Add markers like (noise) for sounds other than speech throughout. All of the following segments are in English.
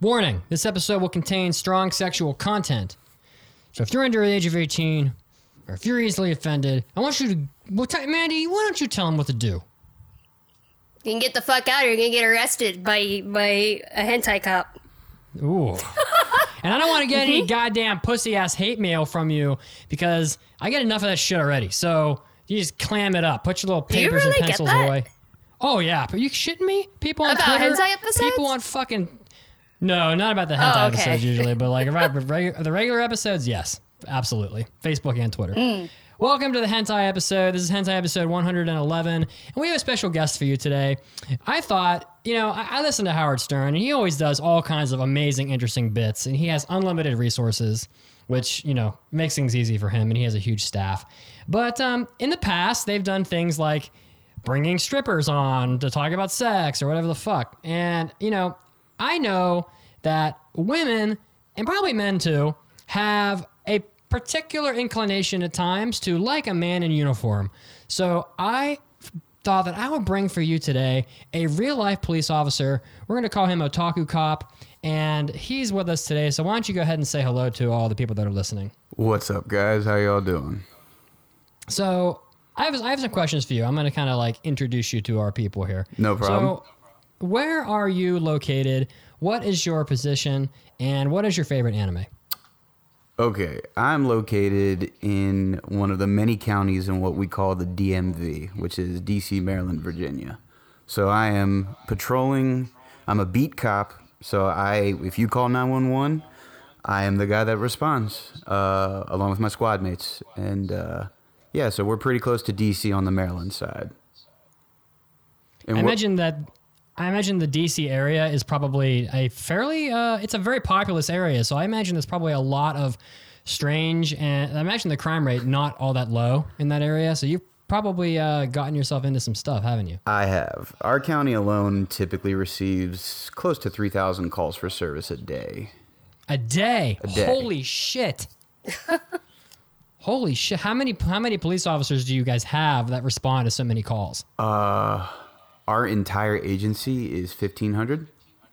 Warning this episode will contain strong sexual content. So if you're under the age of 18 or if you're easily offended, I want you to. Well, t- Mandy, why don't you tell them what to do? You can get the fuck out or you're gonna get arrested by by a hentai cop. Ooh. (laughs) and I don't want to get any mm-hmm. goddamn pussy ass hate mail from you because I get enough of that shit already. So you just clam it up. Put your little papers really and pencils away. Oh yeah, but you shitting me? People on About Twitter, hentai episodes? people on fucking no, not about the hentai Oh, okay. episodes usually, but like (laughs) regu- the regular episodes, yes, absolutely. Facebook and Twitter. Mm. Welcome to the hentai episode. This is hentai episode 111, and we have a special guest for you today. I thought, you know, I, I listen to Howard Stern, and he always does all kinds of amazing, interesting bits, and he has unlimited resources, which you know makes things easy for him, and he has a huge staff. But um, in the past, they've done things like bringing strippers on to talk about sex or whatever the fuck. And, you know, I know that women, and probably men too, have a particular inclination at times to like a man in uniform. So I thought that I would bring for you today a real life police officer. We're going to call him Otaku Cop. And he's with us today. So why don't you go ahead and say hello to all the people that are listening? What's up, guys? How y'all doing? So I have I have some questions for you. I'm going to kind of like introduce you to our people here. No problem. So, where are you located? What is your position? And what is your favorite anime? Okay, I'm located in one of the many counties in what we call the DMV, which is DC, Maryland, Virginia. So I am patrolling. I'm a beat cop. So I, if you call 911, I am the guy that responds, uh, along with my squad mates. And uh, yeah, so we're pretty close to DC on the Maryland side. And I imagine that I imagine the DC area is probably a fairly uh, it's a very populous area. So I imagine there's probably a lot of strange and I imagine the crime rate not all that low in that area. So you've probably uh, gotten yourself into some stuff, haven't you? I have. Our county alone typically receives close to 3,000 calls for service a day. A day. A day. Holy shit. (laughs) Holy shit. How many how many police officers do you guys have that respond to so many calls? Our entire agency is 1,500.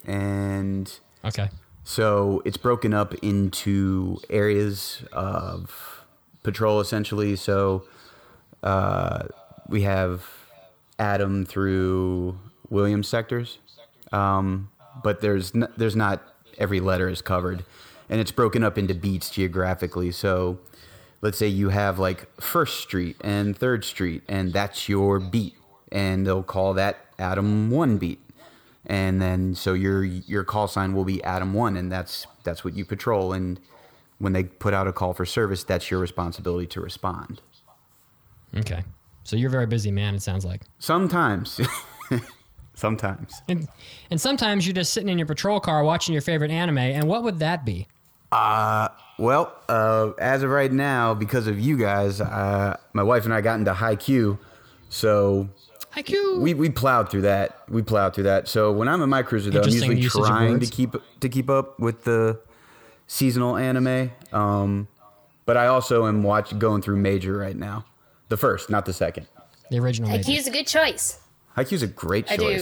And Okay. so it's broken up into areas of patrol essentially. So uh, we have Adam through Williams sectors. Um, but there's n- there's not every letter is covered, and it's broken up into beats geographically. So, let's say you have like First Street and Third Street, and that's your beat, and they'll call that Adam One beat, and then so your your call sign will be Adam One, and that's that's what you patrol. And when they put out a call for service, that's your responsibility to respond. Okay. So you're a very busy man, it sounds like. Sometimes, (laughs) sometimes. And and sometimes you're just sitting in your patrol car watching your favorite anime, and what would that be? Uh, well, uh, as of right now, because of you guys, uh, my wife and I got into Haikyuu, so Haikyuu. we, we plowed through that. We plowed through that. So when I'm in my cruiser, though, I'm usually trying to keep to keep up with the seasonal anime. Um, but I also am watch going through Major right now, the first, not the second. the original. Major. Haikyuu's a good choice. Haikyuu's a great I do.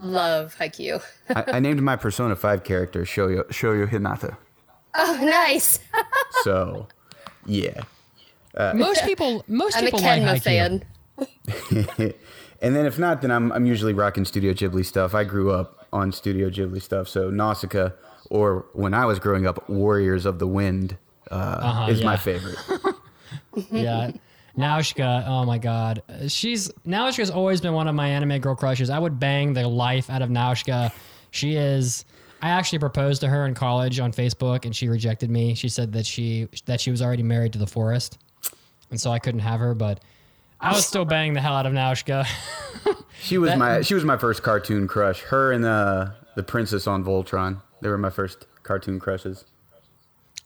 Love Haikyuu. (laughs) I, I named my Persona Five character Shoyo Shoyo Hinata. Oh, nice. (laughs) So, yeah. Most people, most I'm a people like Kenma Haikyuu. fan. (laughs) And then if not, then I'm I'm usually rocking Studio Ghibli stuff. I grew up on Studio Ghibli stuff, so Nausicaa, or when I was growing up, Warriors of the Wind uh, Uh-huh, is my favorite. (laughs) Yeah. Nausicaa, oh my god, she's Nausicaa's always been one of my anime girl crushes. I would bang the life out of Nausicaa. She is. I actually proposed to her in college on Facebook, and she rejected me. She said that she that she was already married to the forest, and so I couldn't have her. But I was still banging the hell out of Nausicaa. (laughs) She was That- my she was my first cartoon crush. Her and the the princess on Voltron. They were my first cartoon crushes.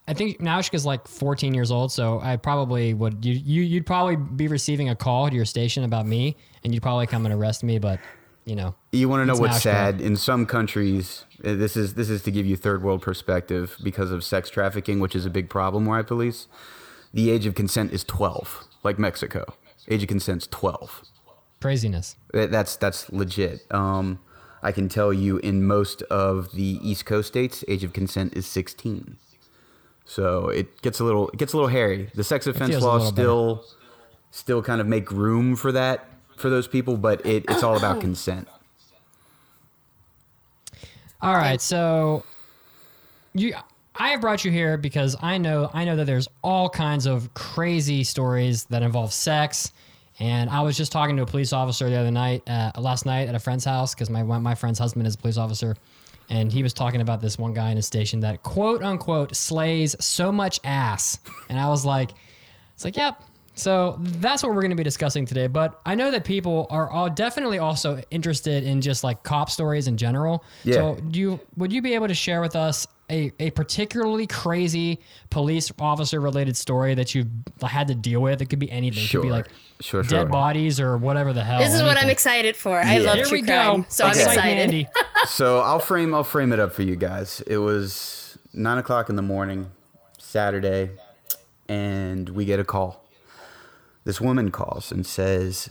I think Nausicaa's like 14 years old, so I probably would. You, you you'd probably be receiving a call to your station about me, and you'd probably come and arrest me. But you know, You want to know what's Nashville. sad? In some countries, uh, this is this is to give you third world perspective because of sex trafficking, which is a big problem where I police. The age of consent is 12, like Mexico. Age of consent's 12. craziness. That's that's legit. Um, I can tell you in most of the East Coast states, age of consent is 16. So it gets a little it gets a little hairy. The sex offense feels a laws little still still kind of make room for that for those people, but it, it's all about consent. All right, so you I have brought you here because I know I know that there's all kinds of crazy stories that involve sex. And I was just talking to a police officer the other night, uh, last night at a friend's house because my my friend's husband is a police officer, and he was talking about this one guy in a station that quote unquote slays so much ass, and I was like, it's like, yep. So that's what we're going to be discussing today. But I know that people are all definitely also interested in just like cop stories in general. Yeah. So do you would you be able to share with us a, a particularly crazy police officer related story that you've had to deal with? It could be anything. It could be Sure. like Sure, dead sure. bodies or whatever the hell. This is what I'm excited for. I love Here true we crime, go. so I'm excited. (laughs) (laughs) So I'll frame I'll frame it up for you guys. It was nine o'clock in the morning, Saturday, and we get a call. This woman calls and says,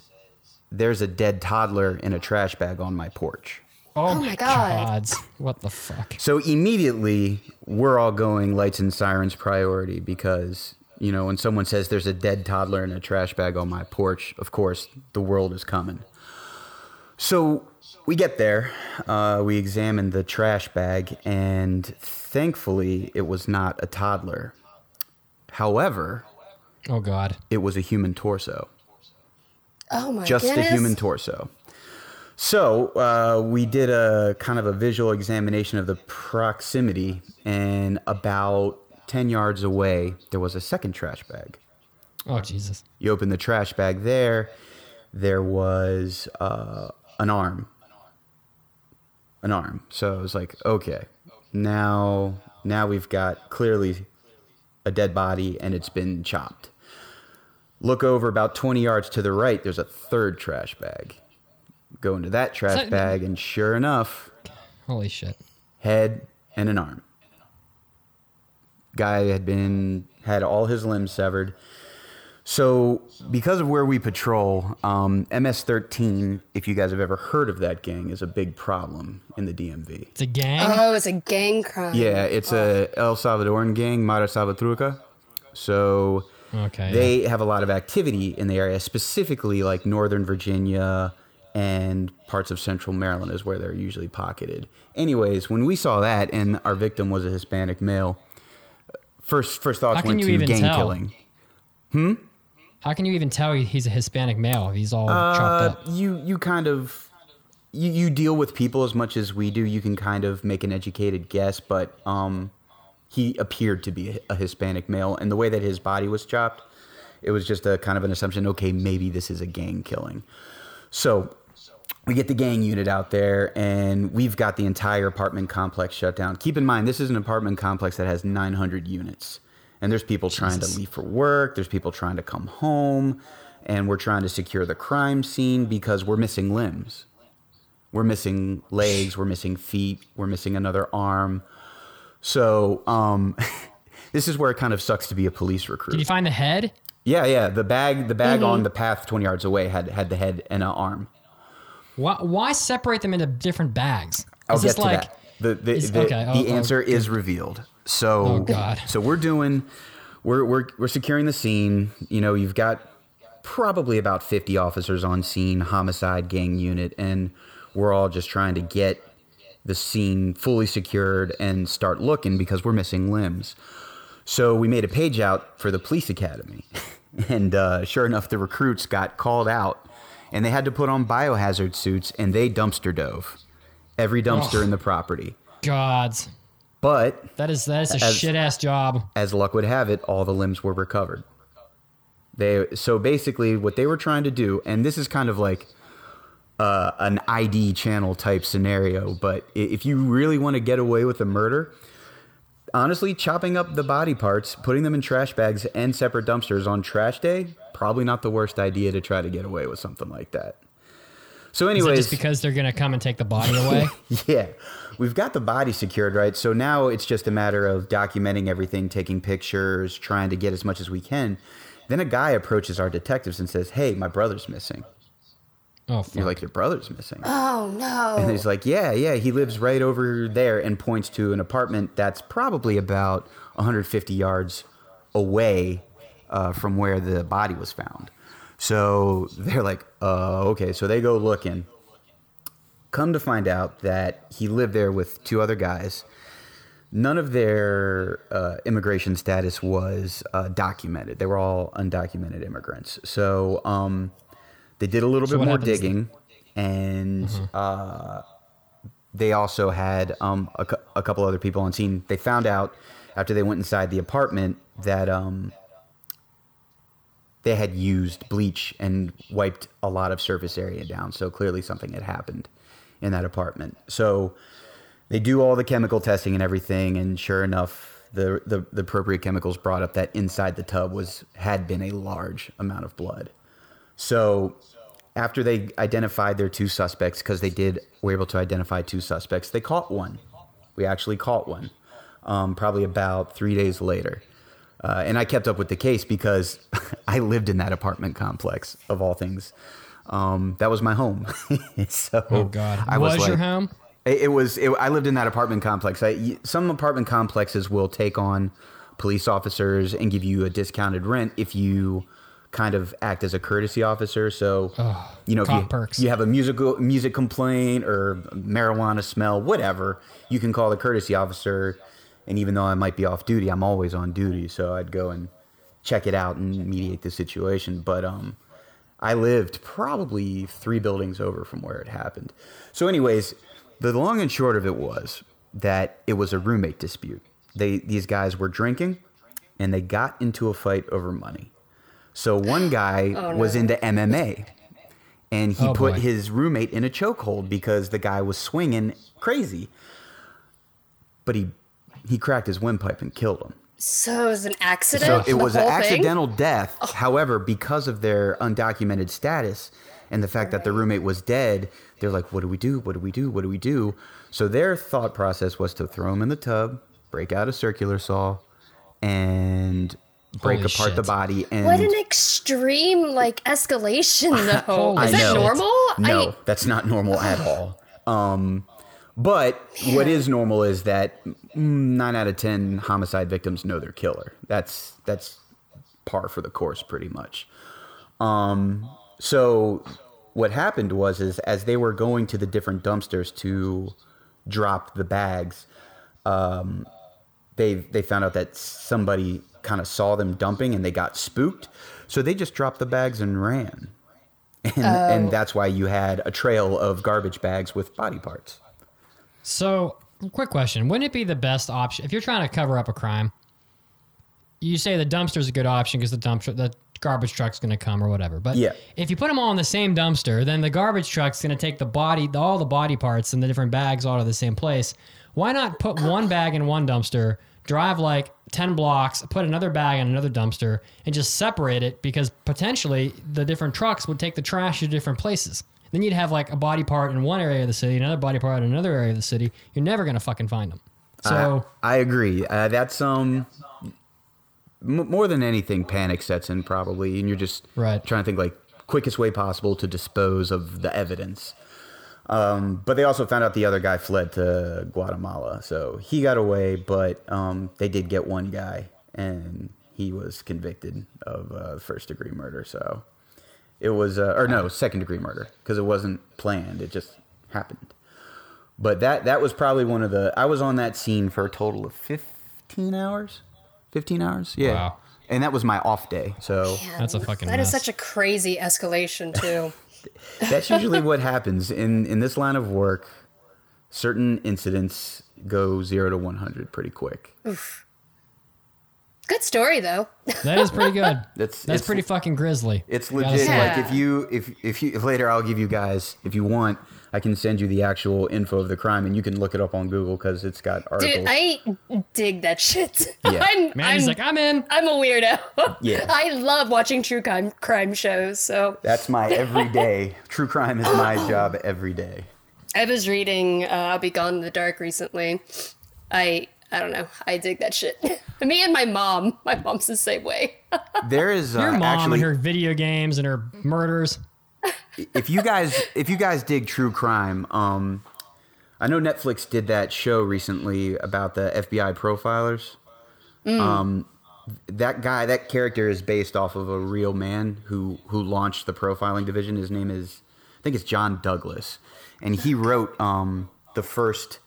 "There's a dead toddler in a trash bag on my porch." Oh, my God. gods. What the fuck? So immediately we're all going lights and sirens priority because you know when someone says there's a dead toddler in a trash bag on my porch, of course the world is coming. So we get there, uh, we examine the trash bag, and thankfully it was not a toddler. However, Oh god. it was a human torso Oh my god. just goodness. a human torso. So uh, we did a kind of a visual examination of the proximity, and about ten yards away there was a second trash bag. Oh Jesus. You open the trash bag there, there was uh, an arm, an arm. So it was like, okay, now now we've got clearly a dead body, and it's been chopped. Look over about 20 yards to the right, there's a third trash bag. Go into that trash that- bag, and sure enough, Holy shit. head and an arm. Guy had been had all his limbs severed. So, because of where we patrol, um, MS-13, if you guys have ever heard of that gang, is a big problem in the DMV. It's a gang. Oh, it's a gang crime. Yeah, it's a El Salvadoran gang, Mara Salvatrucha. So okay. they have a lot of activity in the area, specifically like Northern Virginia and parts of Central Maryland is where they're usually pocketed. Anyways, when we saw that and our victim was a Hispanic male, first first thoughts went you to even gang tell? killing. How can you even tell he's a Hispanic male he's all Uh, chopped up? you you kind of you, you deal with people as much as we do. You can kind of make an educated guess, but um, he appeared to be a, a Hispanic male, and the way that his body was chopped, it was just a kind of an assumption. Okay, maybe this is a gang killing. So we get the gang unit out there, and we've got the entire apartment complex shut down. Keep in mind, this is an apartment complex that has 900 units, and there's people trying to leave for work. There's people trying to come home, and we're trying to secure the crime scene because we're missing limbs. We're missing legs. We're missing feet. We're missing another arm. So um, (laughs) this is where it kind of sucks to be a police recruit. Did you find the head? yeah, yeah. The bag, the bag on the path 20 yards away had had the head and an arm. Why, why separate them into different bags? I'll Is get to like that. The the, is- the, okay, the answer is revealed. So Oh, God. so we're doing we're we're we're securing the scene. You know, you've got probably about 50 officers on scene, homicide gang unit, and we're all just trying to get the scene fully secured and start looking because we're missing limbs. So we made a page out for the police academy, (laughs) and uh, sure enough, the recruits got called out, and they had to put on biohazard suits, and they dumpster dove every dumpster Ugh. in the property. gods? But That is that is a shit ass job. as luck would have it, all the limbs were recovered. They so basically what they were trying to do, and this is kind of like uh, an ID channel type scenario, but if you really want to get away with a murder, honestly, chopping up the body parts, putting them in trash bags and separate dumpsters on trash day, probably not the worst idea to try to get away with something like that. So, anyways, just because they're gonna come and take the body away? (laughs) yeah, we've got the body secured, right? So now it's just a matter of documenting everything, taking pictures, trying to get as much as we can. Then a guy approaches our detectives and says, "Hey, my brother's missing." Oh, fuck. You're like, your brother's missing. Oh no. And he's like, yeah, yeah, he lives right over there and points to an apartment that's probably about 150 yards away uh, from where the body was found. So (laughs) they're like, uh, okay, so they go looking. Come to find out that he lived there with two other guys. None of their uh, immigration status was uh, documented. They were all undocumented immigrants. So um, they did a little So bit more digging, and uh, they also had um, a, a couple other people on scene. They found out after they went inside the apartment that um, they had used bleach and wiped a lot of surface area down. So clearly something had happened in that apartment. So they do all the chemical testing and everything, and sure enough, the, the, the appropriate chemicals brought up that inside the tub was had been a large amount of blood. So after they identified their two suspects, because they did were able to identify two suspects, they caught one. We actually caught one, um, probably about three days later. Uh, and I kept up with the case because (laughs) I lived in that apartment complex of all things. Um, that was my home. (laughs) so Oh God. I was was, your home? it, it was. It, I lived in that apartment complex. I, some apartment complexes will take on police officers and give you a discounted rent if you kind of act as a courtesy officer. So, you know, if you, perks. you have a musical music complaint or marijuana smell, whatever, you can call the courtesy officer. And even though I might be off duty, I'm always on duty, so I'd go and check it out and mediate the situation. But um, I lived probably three buildings over from where it happened. So, anyways, the long and short of it was that it was a roommate dispute. They these guys were drinking, and they got into a fight over money. So one guy oh, was into MMA, and he Oh, put boy. his roommate in a chokehold because the guy was swinging crazy. But he he cracked his windpipe and killed him. So it was an accident. So it was an whole thing? accidental death. Oh. However, because of their undocumented status and the fact that the roommate was dead, they're like, "What do we do? What do we do? What do we do?" So their thought process was to throw him in the tub, break out a circular saw, and break Holy apart the body. And What an extreme like escalation (laughs) though. Is I that know. normal? No, I, that's not normal at all. Um, but what is normal is that mm, nine out of ten homicide victims know their killer. That's that's par for the course, pretty much. Um, so what happened was is as they were going to the different dumpsters to drop the bags, um, they they found out that somebody kind of saw them dumping and they got spooked. So they just dropped the bags and ran. And, and oh. that's why you had a trail of garbage bags with body parts. So, quick question: Wouldn't it be the best option if you're trying to cover up a crime? You say the dumpster's a good option because the dumpster, the garbage truck's going to come or whatever. But Yeah. if you put them all in the same dumpster, then the garbage truck's going to take the body, all the body parts and the different bags all to the same place. Why not put one bag in one dumpster, drive like ten blocks, put another bag in another dumpster, and just separate it? Because potentially the different trucks would take the trash to different places. Then you'd have like a body part in one area of the city, another body part in another area of the city. You're never gonna fucking find them. So I agree. Uh, that's um more than anything, panic sets in probably, and you're just Right. trying to think like quickest way possible to dispose of the evidence. Um, but they also found out the other guy fled to Guatemala, so he got away. But um, they did get one guy, and he was convicted of uh, first degree murder. So it was, uh, or no, second degree murder because it wasn't planned; it just happened. But that that was probably one of the. I was on that scene for a total of fifteen hours. Fifteen hours, yeah. Wow. And that was my off day, so That's a fucking That is mess. such a crazy escalation too. That's usually what happens in in this line of work. Certain incidents go zero to one hundred pretty quick. Good story though. that is pretty good. (laughs) That's- That's it's- pretty fucking grisly. It's legit. say. Like if you if if you if later I'll give you guys if you want I can send you the actual info of the crime and you can look it up on Google because it's got articles. Dude, I dig that shit. (laughs) Yeah. I'm, Man, he's I'm, like, I'm in. I'm a weirdo. (laughs) Yeah. I love watching true crime crime shows. So That's my everyday. (laughs) True crime is my job every day. I was reading uh, I'll Be Gone in the Dark recently. I I don't know. I dig that shit. Me and my mom. My mom's the same way. There is uh, Your mom actually and her video games and her murders. If you guys if you guys dig true crime, um, I know Netflix did that show recently about the FBI profilers. Um, that guy, that character is based off of a real man who who launched the profiling division. His name is, I think it's John Douglas, and he wrote um, the first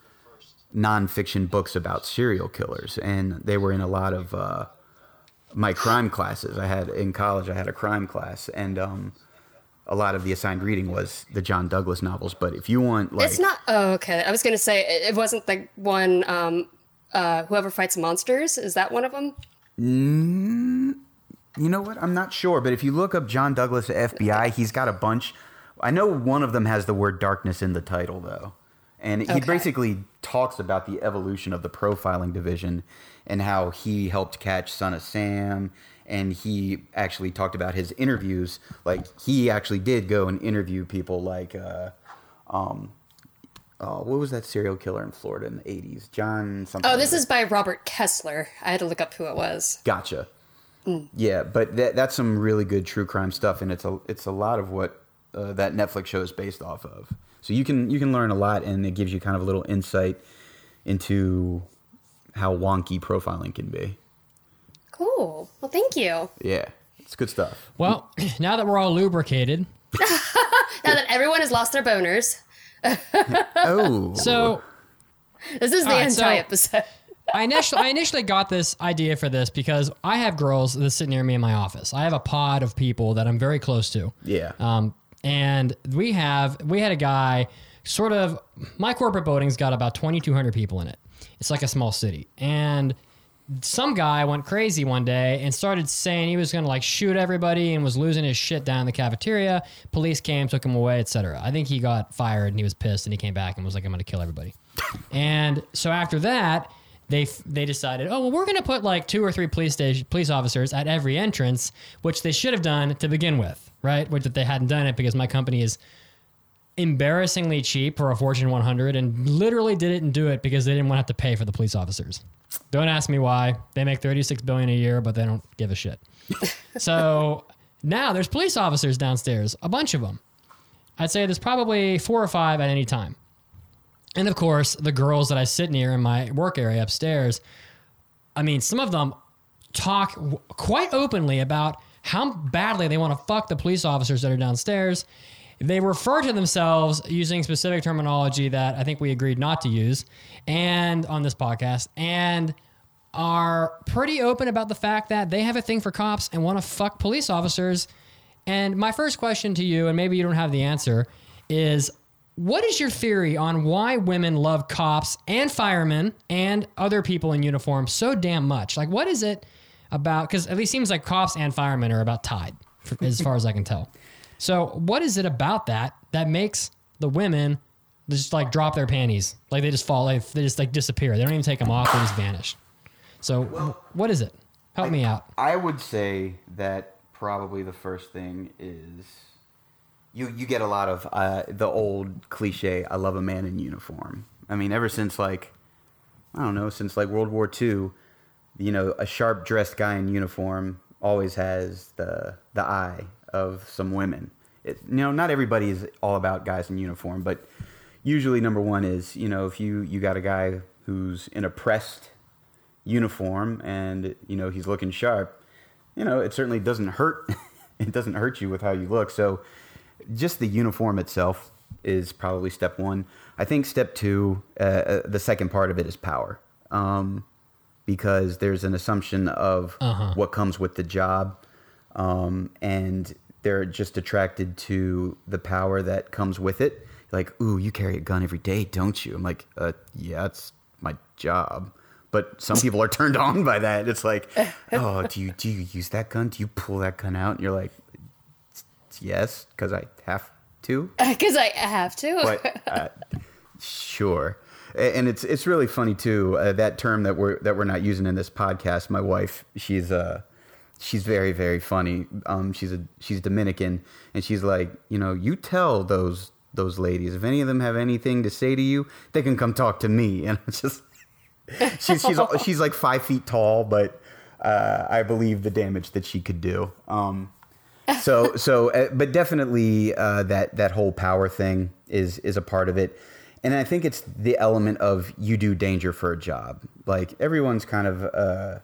nonfiction books about serial killers, and they were in a lot of uh, my crime classes. I had in college, I had a crime class, and um, a lot of the assigned reading was the John Douglas novels. But if you want, like, It's not. Oh, okay. I was gonna say it, wasn't the one. Um, uh, whoever fights monsters is that one of them? Mm, You know what? I'm not sure, but if you look up John Douglas FBI, he's got a bunch. I know one of them has the word darkness in the title, though. And he Okay. basically talks about the evolution of the profiling division and how he helped catch Son of Sam. And he actually talked about his interviews. Like, he actually did go and interview people like, uh, um, oh, what was that serial killer in Florida in the 80s? John something. Oh, this is by Robert Ressler. I had to look up who it was. Gotcha. Yeah, but that, that's some really good true crime stuff, and it's a it's a lot of what uh, that Netflix show is based off of. So you can you can learn a lot, and it gives you kind of a little insight into how wonky profiling can be. Cool. Well, thank you. Yeah, it's good stuff. Well, (clears throat) now that we're all lubricated, (laughs) Now that everyone has lost their boners, (laughs) Oh, so this is the All right, so- anti-episode. I initially I initially got this idea for this because I have girls that sit near me in my office. I have a pod of people that I'm very close to. yeah, Um, and we have we had a guy sort of my corporate building's got about 2200 people in it it's like a small city. And some guy went crazy one day and started saying he was going to like shoot everybody and was losing his shit down in the cafeteria. Police came took him away etc i think he got fired and he was pissed and he came back and was like i'm going to kill everybody. (laughs) And so after that they they decided oh well we're going to put like two or three police station police officers at every entrance which they should have done to begin with right? Which that they hadn't done it because my company is embarrassingly cheap for a Fortune 100 and literally didn't do it because they didn't want to have to pay for the police officers. Don't ask me why. They make 36 billion a year, but they don't give a shit. (laughs) so now there's police officers downstairs, a bunch of them. I'd say there's probably four or five at any time. And of course, the girls that I sit near in my work area upstairs, I mean, some of them talk w- quite openly about how badly they want to fuck the police officers that are downstairs. They refer to themselves using specific terminology that I think we agreed not to use and on this podcast and are pretty open about the fact that they have a thing for cops and want to fuck police officers. And my first question to you, and maybe you don't have the answer, is what is your theory on why women love cops and firemen and other people in uniform so damn much? Like, what is it about? Because at least seems like cops and firemen are about tied, as far as I can tell. So, what is it about that that makes the women just like drop their panties? Like they just fall, like, they just like disappear. They don't even take them off; they just vanish. So, what is it? Help me out. I would say that probably the first thing is you you get a lot of uh, the old cliche "I love a man in uniform." I mean, ever since like I don't know, since like World War II, you know, a sharp dressed guy in uniform always has the the eye of some women. It, you know, not everybody is all about guys in uniform, but usually number one is you know if you you got a guy who's in a pressed uniform and you know he's looking sharp you know it certainly doesn't hurt (laughs) it doesn't hurt you with how you look. So just the uniform itself is probably step one. I think step two uh, uh, the second part of it is power um, because there's an assumption of what comes with the job um, and they're just attracted to the power that comes with it. Like ooh you carry a gun every day don't you? I'm like uh, yeah it's my job. But some people are turned on by that. It's like (laughs) oh do you do you use that gun? Do you pull that gun out? And you're like yes because i have to. (laughs) Because I have to. but uh, sure. And it's it's really funny too uh, that term that we're that we're not using in this podcast. My wife she's uh she's very very funny. Um she's a she's dominican and she's like you know you tell those those ladies if any of them have anything to say to you they can come talk to me. (laughs) And it's just she's she's (laughs) she's like five feet tall but uh, I believe the damage that she could do. Um, so so uh, but definitely uh, that that whole power thing is is a part of it. And i think it's the element of you do danger for a job. Like everyone's kind of uh,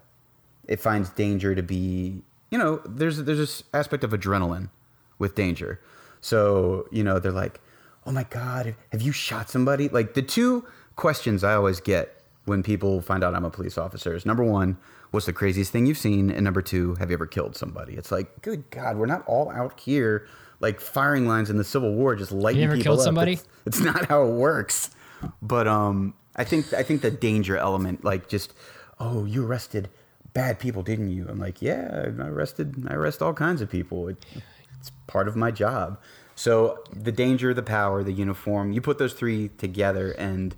it finds danger to be you know there's there's this aspect of adrenaline with danger so you know they're like oh my god have you shot somebody like the two questions i always get when people find out i'm a police officer is number one what's the craziest thing you've seen? And number two, have you ever killed somebody? It's like, good God, we're not all out here like firing lines in the Civil War, just lighting you ever people killed up. somebody? It's, it's not how it works. But um, I think I think the danger element, like just, oh, you arrested bad people, didn't you? I'm like, yeah, I arrested, I arrest all kinds of people. It, it's part of my job. So the danger, the power, the uniform, you put those three together, and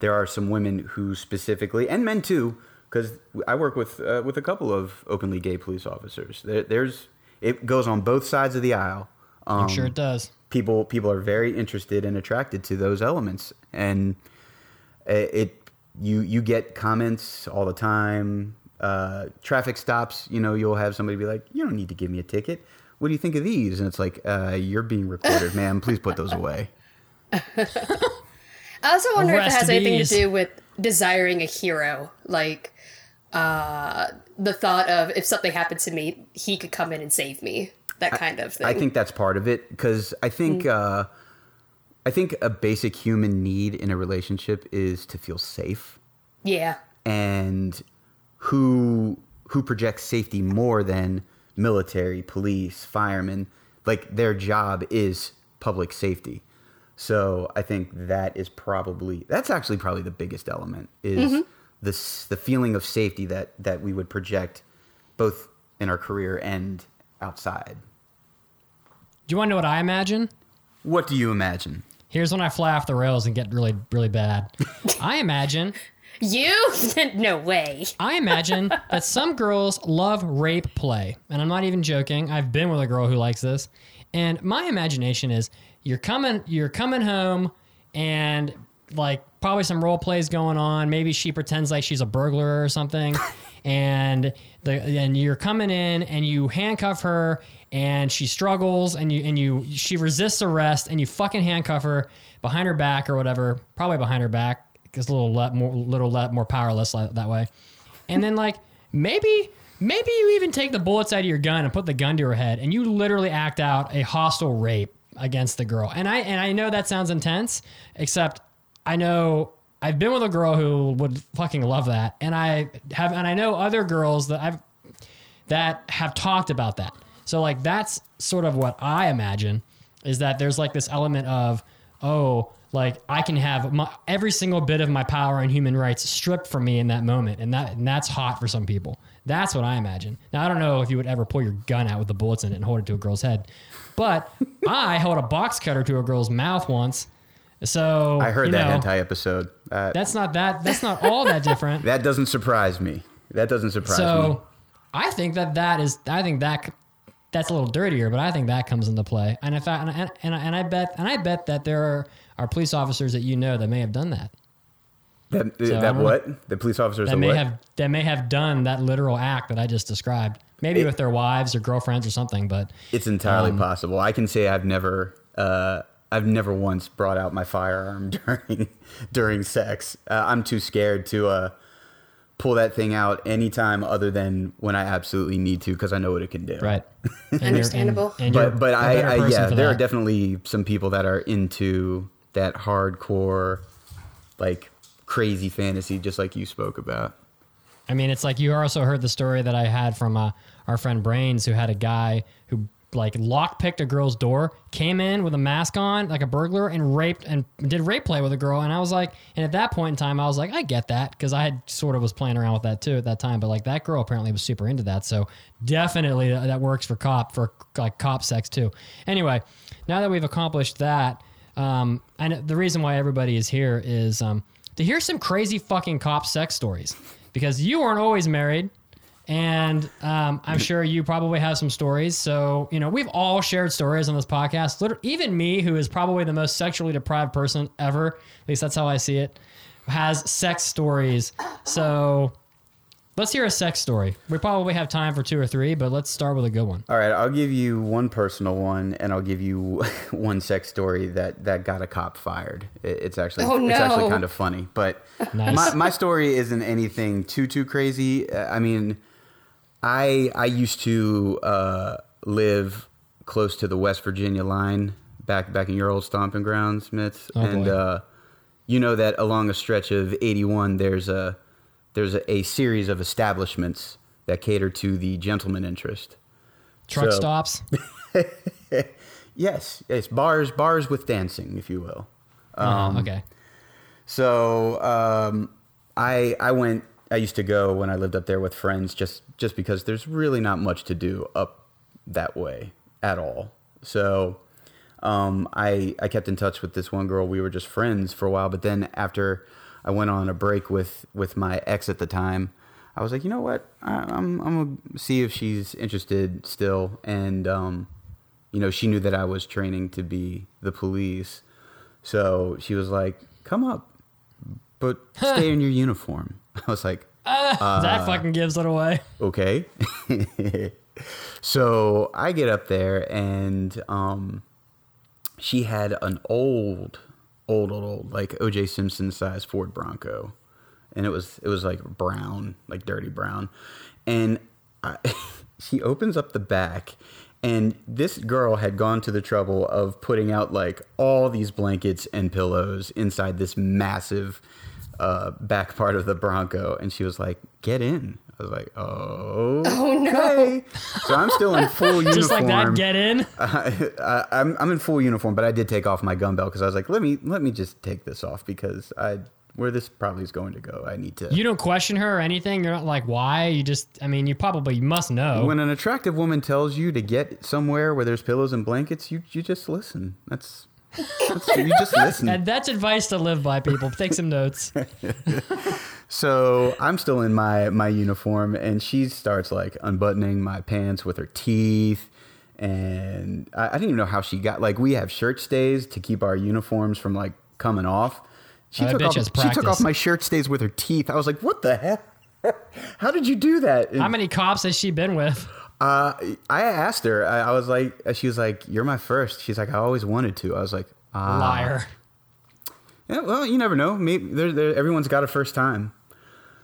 there are some women who specifically, and men too, because I work with uh, with a couple of openly gay police officers. There, there's it goes on both sides of the aisle. Um, I'm sure it does. People people are very interested and attracted to those elements, and it, it you you get comments all the time. Uh, traffic stops, you know, you'll have somebody be like, "You don't need to give me a ticket. What do you think of these?" And it's like, uh, "You're being recorded, ma'am. Please put those away." (laughs) I also wonder if it has anything bees. to do with desiring a hero, like uh, the thought of if something happened to me, he could come in and save me. That kind of thing. I think that's part of it because I think uh, I think a basic human need in a relationship is to feel safe, Yeah. and who who projects safety more than military, police, firemen, like their job is public safety. So I think that is probably that's actually probably the biggest element is mm-hmm. this the feeling of safety that that we would project both in our career and outside. Do you want to know what I imagine? What do you imagine? Here's when I fly off the rails and get really, really bad. (laughs) I imagine, You? (laughs) no way. I imagine that some girls love rape play, and I'm not even joking. I've been with a girl who likes this, and my imagination is you're coming, you're coming home, and like probably some role plays going on. Maybe she pretends like she's a burglar or something, (laughs) and the and you're coming in and you handcuff her and she struggles and you and you she resists arrest and you fucking handcuff her behind her back or whatever, probably behind her back because a little le- more little le- more powerless like, that way, and then like maybe. Maybe you even take the bullets out of your gun and put the gun to her head, and you literally act out a hostile rape against the girl. And I and I know that sounds intense, except I know I've been with a girl who would fucking love that, and I have, and I know other girls that I've that have talked about that. So like that's sort of what I imagine is that there's like this element of oh like I can have my, every single bit of my power and human rights stripped from me in that moment, and that and that's hot for some people. That's what I imagine. Now I don't know if you would ever pull your gun out with the bullets in it and hold it to a girl's head, but (laughs) I held a box cutter to a girl's mouth once. So I heard that know, hentai episode. Uh, That's not that. That's not all that different. (laughs) that doesn't surprise me. That doesn't surprise me. So I think that that is. I think that that's a little dirtier, but I think that comes into play. And if I, and and and I bet and I bet that there are, are police officers that you know that may have done that. That, So, that don't know. what? The police officers That may what? have that may have done that literal act that I just described. Maybe It- with their wives or girlfriends or something. But It's entirely Um, possible. I can say I've never, uh, I've never once brought out my firearm (laughs) during during sex. Uh, I'm too scared to uh, pull that thing out anytime other than when I absolutely need to because I know what it can do. right, (laughs) And Understandable. And, and But but a I, better I yeah, for there are definitely some people that are into that hardcore, like crazy fantasy, just like you spoke about. I mean, it's like you also heard the story that I had from uh, our friend Brains, who had a guy who like lockpicked a girl's door, came in with a mask on, like a burglar, and raped and did rape play with a girl. And I was like, and at that point in time, I was like, I get that because I had sort of was playing around with that too at that time. But like that girl apparently was super into that, so definitely that that works for cop for like cop sex too. Anyway, now that we've accomplished that, um, and the reason why everybody is here is um, to hear some crazy fucking cop sex stories because you weren't always married. And um, I'm sure you probably have some stories. So, you know, we've all shared stories on this podcast. Liter- Even me, who is probably the most sexually deprived person ever, at least that's how I see it, has sex stories. So, Let's hear a sex story. We probably have time for two or three, but let's start with a good one. All right, I'll give you one personal one, and I'll give you (laughs) one sex story that that got a cop fired. It's actually Oh, it's actually kind of funny, but (laughs) Nice. my my story isn't anything too too crazy. Uh, I mean, I I used to uh, live close to the West Virginia line back back in your old stomping grounds, Mitz, Oh, and boy. uh, you know that along a stretch of 81, there's a there's a, a series of establishments that cater to the gentleman interest. Truck So- stops. (laughs) Yes, yes, bars, bars with dancing, if you will. Uh, okay. So um, I I went. I used to go when I lived up there with friends, just just because there's really not much to do up that way at all. So um, I I kept in touch with this one girl. We were just friends for a while, but then after I went on a break with with my ex at the time, I was like, you know what? I, I'm I'm gonna see if she's interested still, and um, you know, she knew that I was training to be the police. So she was like, "Come up, but stay in your uniform." (laughs) I was like, (laughs) Uh, that fucking gives it away. "Okay." (laughs) so I get up there, and um, she had an old, old, old, old, like O.J. Simpson size Ford Bronco, and it was it was like brown, like dirty brown, and I, (laughs) she opens up the back. And this girl had gone to the trouble of putting out like all these blankets and pillows inside this massive uh, back part of the Bronco. And she was like, get in. I was like, oh, (laughs) Oh, no. So I'm still in full uniform. (laughs) Just like that, get in. (laughs) I, I'm I'm in full uniform, but I did take off my gun belt because I was like, let me let me just take this off because I where this probably is going to go, I need to. You don't question her or anything. You're not like, why? You just, I mean, you probably must know. when an attractive woman tells you to get somewhere where there's pillows and blankets, you you just listen. That's, that's you just listen. and that's advice to live by, people. Take some notes. So I'm still in my my uniform, and she starts like unbuttoning my pants with her teeth. And I, I didn't even know how she got like we have shirt stays to keep our uniforms from like coming off. She Oh, took off she took off my shirt stays with her teeth. I was like, what the heck? (laughs) How did you do that? And, How many cops has she been with? uh, I asked her. I, I was like, she was like, "You're my first. She's like, "I always wanted to." I was like, ah. Liar. Yeah, well, you never know. Maybe there, there, everyone's got a first time.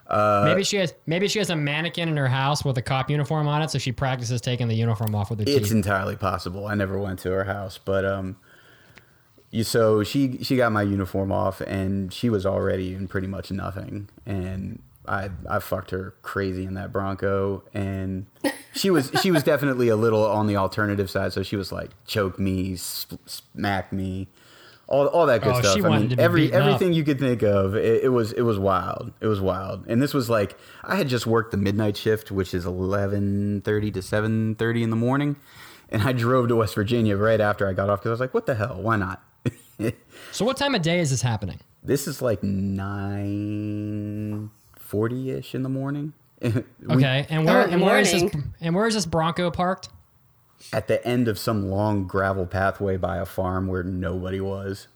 Uh, maybe she has. Maybe she has a mannequin in her house with a cop uniform on it, so she practices taking the uniform off with her It's teeth. entirely possible. I never went to her house, but um, you, so she she got my uniform off, and she was already in pretty much nothing, and I I fucked her crazy in that Bronco, and she was she was (laughs) definitely a little on the alternative side, so she was like choke me, sp- smack me. All, all that good Oh, stuff. she I mean, to be every beaten up. everything you could think of. It, it was it was wild. It was wild. And this was like I had just worked the midnight shift, which is eleven thirty to seven thirty in the morning, and I drove to West Virginia right after I got off because I was like, "What the hell? Why not?" (laughs) So, what time of day is this happening? this is like nine forty ish in the morning. (laughs) We- Okay, and where Oh, in and where is this and where is this Bronco parked? At the end of some long gravel pathway by a farm where nobody was.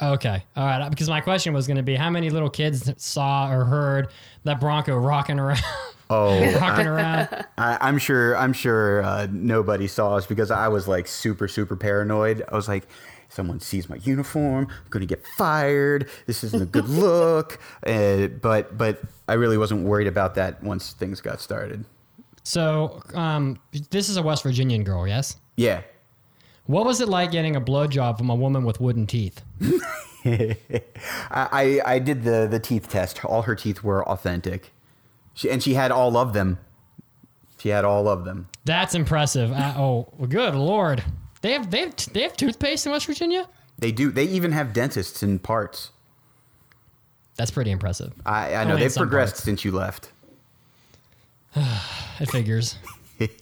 Okay, all right. Because my question was going to be, how many little kids saw or heard that Bronco rocking around, (laughs) Oh, (laughs) rocking around? (laughs) I, I'm sure. I'm sure uh, nobody saw us because I was like super, super paranoid. I was like, someone sees my uniform, I'm gonna get fired. This isn't a good look. Uh, but, but I really wasn't worried about that once things got started. So, um, this is a West Virginian girl, yes? Yeah. What was it like getting a blowjob from a woman with wooden teeth? (laughs) I, I, did the, the teeth test. All her teeth were authentic, she, and she had all of them. She had all of them. That's impressive. Uh, oh, well, good lord! They have they have they have toothpaste in West Virginia. They do. They even have dentists in parts. That's pretty impressive. I, I know Only they've progressed parts. since you left. (sighs) It figures.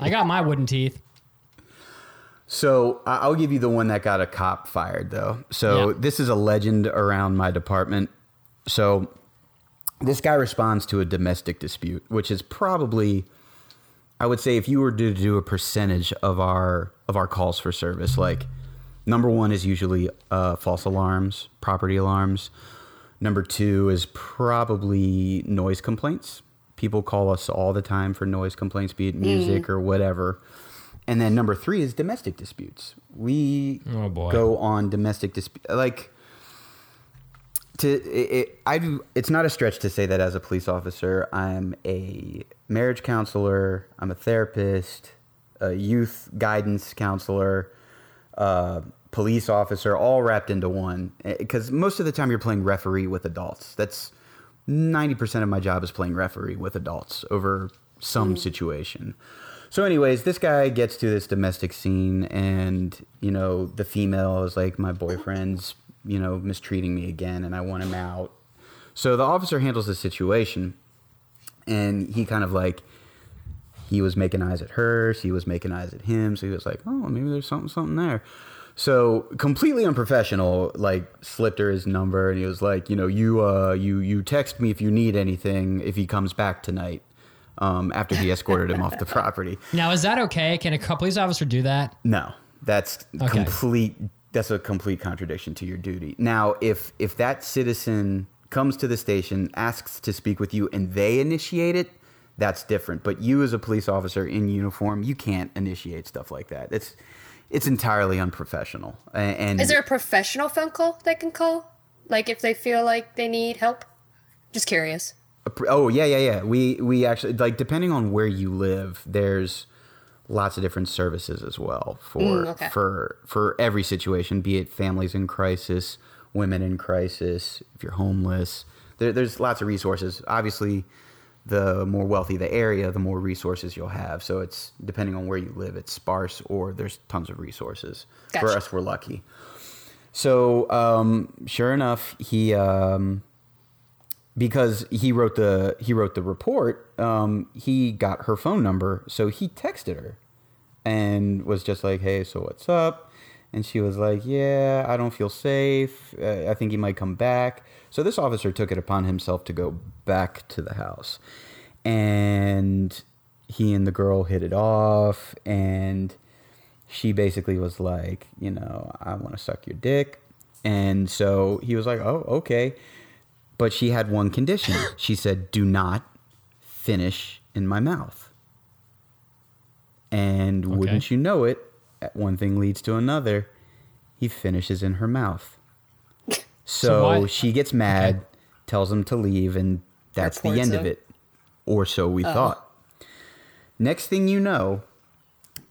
I got my wooden teeth. So I'll give you the one that got a cop fired, though. So Yeah. this is a legend around my department. So this guy responds to a domestic dispute, which is probably, I would say, if you were to do a percentage of our of our calls for service, like number one is usually uh, false alarms, property alarms. Number two is probably noise complaints. People call us all the time for noise complaints, be it music or whatever. And then number three is domestic disputes. We Oh, boy. go on domestic dispute like to it, it, I do. It's not a stretch to say that as a police officer, I'm a marriage counselor, I'm a therapist, a youth guidance counselor, uh, police officer, all wrapped into one. Because most of the time, you're playing referee with adults. That's ninety percent of my job is playing referee with adults over some mm. situation. So, anyways, this guy gets to this domestic scene, and you know, the female is like, "My boyfriend's, you know, mistreating me again, and I want him out." So the officer handles the situation, and he kind of like, he was making eyes at her, she was making eyes at him, so he was like, "Oh, maybe there's something, something there." So completely unprofessional, like slipped her his number, and he was like, "You know, you, uh, you, you text me if you need anything if he comes back tonight." Um, after he escorted him off the property. (laughs) Now, is that okay? Can a police officer do that? No, that's Okay. complete. That's a complete contradiction to your duty. Now, if if that citizen comes to the station, asks to speak with you, and they initiate it, that's different. But you, as a police officer in uniform, you can't initiate stuff like that. It's it's entirely unprofessional. And Is there a professional phone call they can call? Like if they feel like they need help? Just curious. Oh yeah, yeah, yeah. We we actually like depending on where you live, there's lots of different services as well for Mm, okay. for for every situation, be it families in crisis, women in crisis, if you're homeless. There, there's lots of resources. Obviously, the more wealthy the area, the more resources you'll have. So it's depending on where you live, it's sparse or there's tons of resources. For us, we're lucky. So um, sure enough, he. Um, because he wrote the he wrote the report um, he got her phone number so he texted her and was just like hey so what's up and she was like yeah i don't feel safe uh, i think he might come back so this officer took it upon himself to go back to the house and he and the girl hit it off and she basically was like, you know, I want to suck your dick. And so he was like, oh, okay. But she had one condition. (laughs) She said, do not finish in my mouth. And wouldn't you know it, one thing leads to another. He finishes in her mouth. (laughs) So, why- she gets mad, tells him to leave, and that's the end of it. Or so we thought. Next thing you know,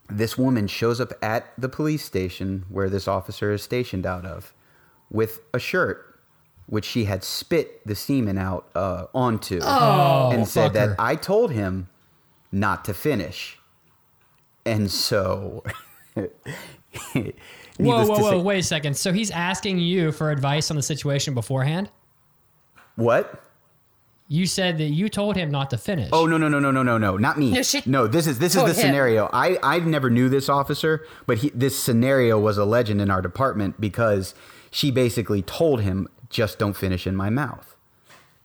this woman shows up at the police station where this officer is stationed out of with a shirt which she had spit the semen out uh, onto Oh, and said that. I told him not to finish. And so, (laughs) (laughs) Whoa, whoa, whoa! say- Wait a second. So he's asking you for advice on the situation beforehand. what? You said that you told him not to finish. Oh no no no no no no no not me. No, she no this is this is the him. scenario. I I never knew this officer, but he, this scenario was a legend in our department because she basically told him just don't finish in my mouth,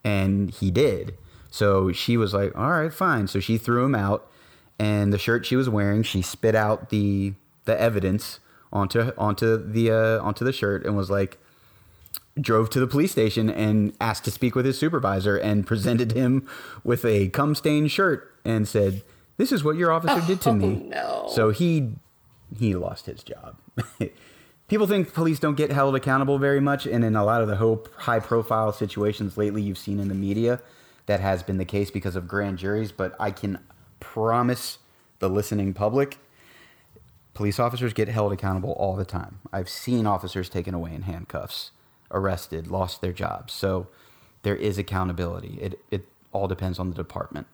and he did. So she was like, all right, fine. So she threw him out, and the shirt she was wearing, she spit out the the evidence onto onto the uh, onto the shirt and was like, drove to the police station and asked to speak with his supervisor and (laughs) presented him with a cum stained shirt and said, "This is what your officer did to (laughs) me." no. So he he lost his job. (laughs) People think police don't get held accountable very much, and in a lot of the high profile situations lately you've seen in the media, that has been the case because of grand juries. But I can promise the listening public, police officers get held accountable all the time. I've seen officers taken away in handcuffs, arrested, lost their jobs. So there is accountability. It it all depends on the department.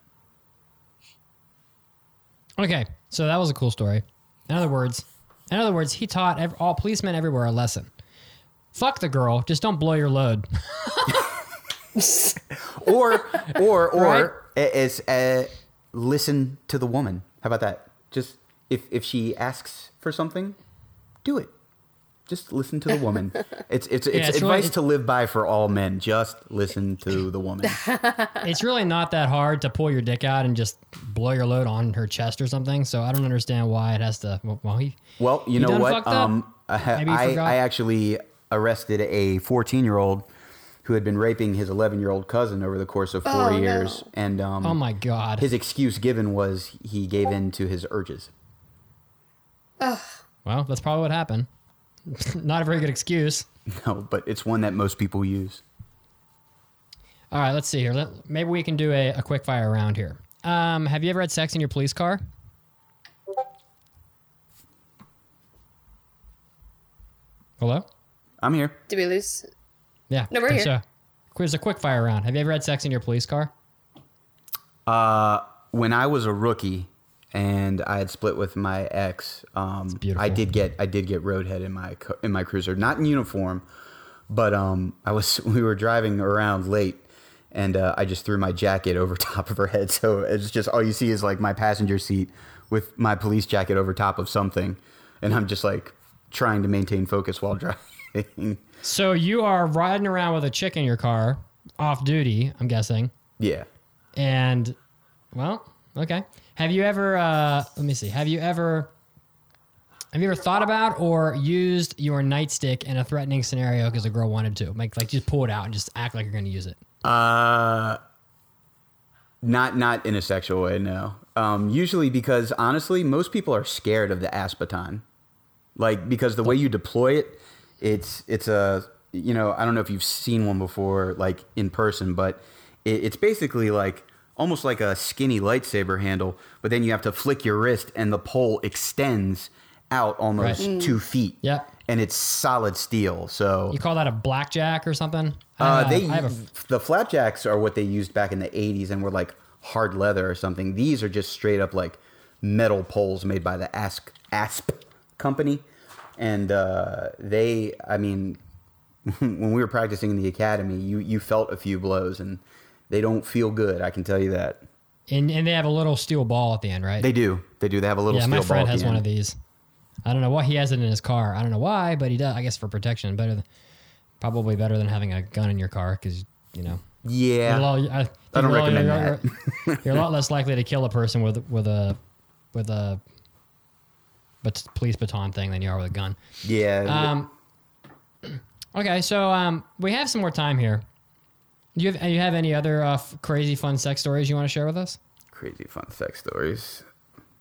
Okay, so that was a cool story. In other words, in other words, he taught ev- all policemen everywhere a lesson. Fuck the girl, just don't blow your load. (laughs) or or or Right? is uh, listen to the woman. How about that? Just if if she asks for something, do it. Just listen to the woman. (laughs) It's it's it's, it's advice really- to live by for all men. Just listen to the woman. (laughs) it's really not that hard to pull your dick out and just blow your load on her chest or something. So I don't understand why it has to. Well, he, Well, you know what? Um, I, Maybe I. I actually arrested a 14 year old who had been raping his 11 year old cousin over the course of four Oh, years. no. And um, Oh my god. his excuse given was he gave in to his urges. Well, that's probably what happened. (laughs) Not a very good excuse. No, but it's one that most people use. All right, let's see here. Let, maybe we can do a, a quick fire round here. Um, have you ever had sex in your police car? Hello? I'm here. Did we lose? Yeah. No, we're it's here. A, quiz a quick fire round. Have you ever had sex in your police car? Uh, when I was a rookie and I had split with my ex, um. I did get I did get roadhead in my in my cruiser, not in uniform, but um, I was (laughs) we were driving around late, and uh, I just threw my jacket over (laughs) top of her head, so it's just all you see is like my passenger seat with my police jacket over top of something, and I'm just like trying to maintain focus while (laughs) driving. So you are riding around with a chick in your car, off duty, I'm guessing. yeah. And well, okay. Have you ever uh let me see. Have you ever have you ever thought about or used your nightstick in a threatening scenario because a girl wanted to? Like like just pull it out and just act like you're gonna use it. Uh, not not in a sexual way, no. Um, usually because honestly, most people are scared of the Asp baton, like because the way you deploy it, it's it's a you know I don't know if you've seen one before like in person, but it, it's basically like almost like a skinny lightsaber handle, but then you have to flick your wrist and the pole extends out almost Right. two feet. Yep. and it's solid steel, so You call that a blackjack or something? Uh, they a the flapjacks are what they used back in the '80s and were like hard leather or something. These are just straight up like metal poles made by the Asp Asp company, and uh, they, I mean, (laughs) when we were practicing in the academy, you you felt a few blows and they don't feel good. I can tell you that and, and they have a little steel ball at the end, right? they do. They do. They have a little steel ball. yeah, my friend has one end. of these. I don't know why he has it in his car. I don't know why, but he does. I guess for protection, better than probably better than having a gun in your car because you know. Yeah, You're a lot, I, I don't recommend you're, (laughs) You're, you're a lot less likely to kill a person with with a with a but police baton thing than you are with a gun. yeah. Um, (clears throat) okay, so um, we have some more time here. Do you have you have any other uh, f- crazy fun sex stories you want to share with us? Crazy fun sex stories.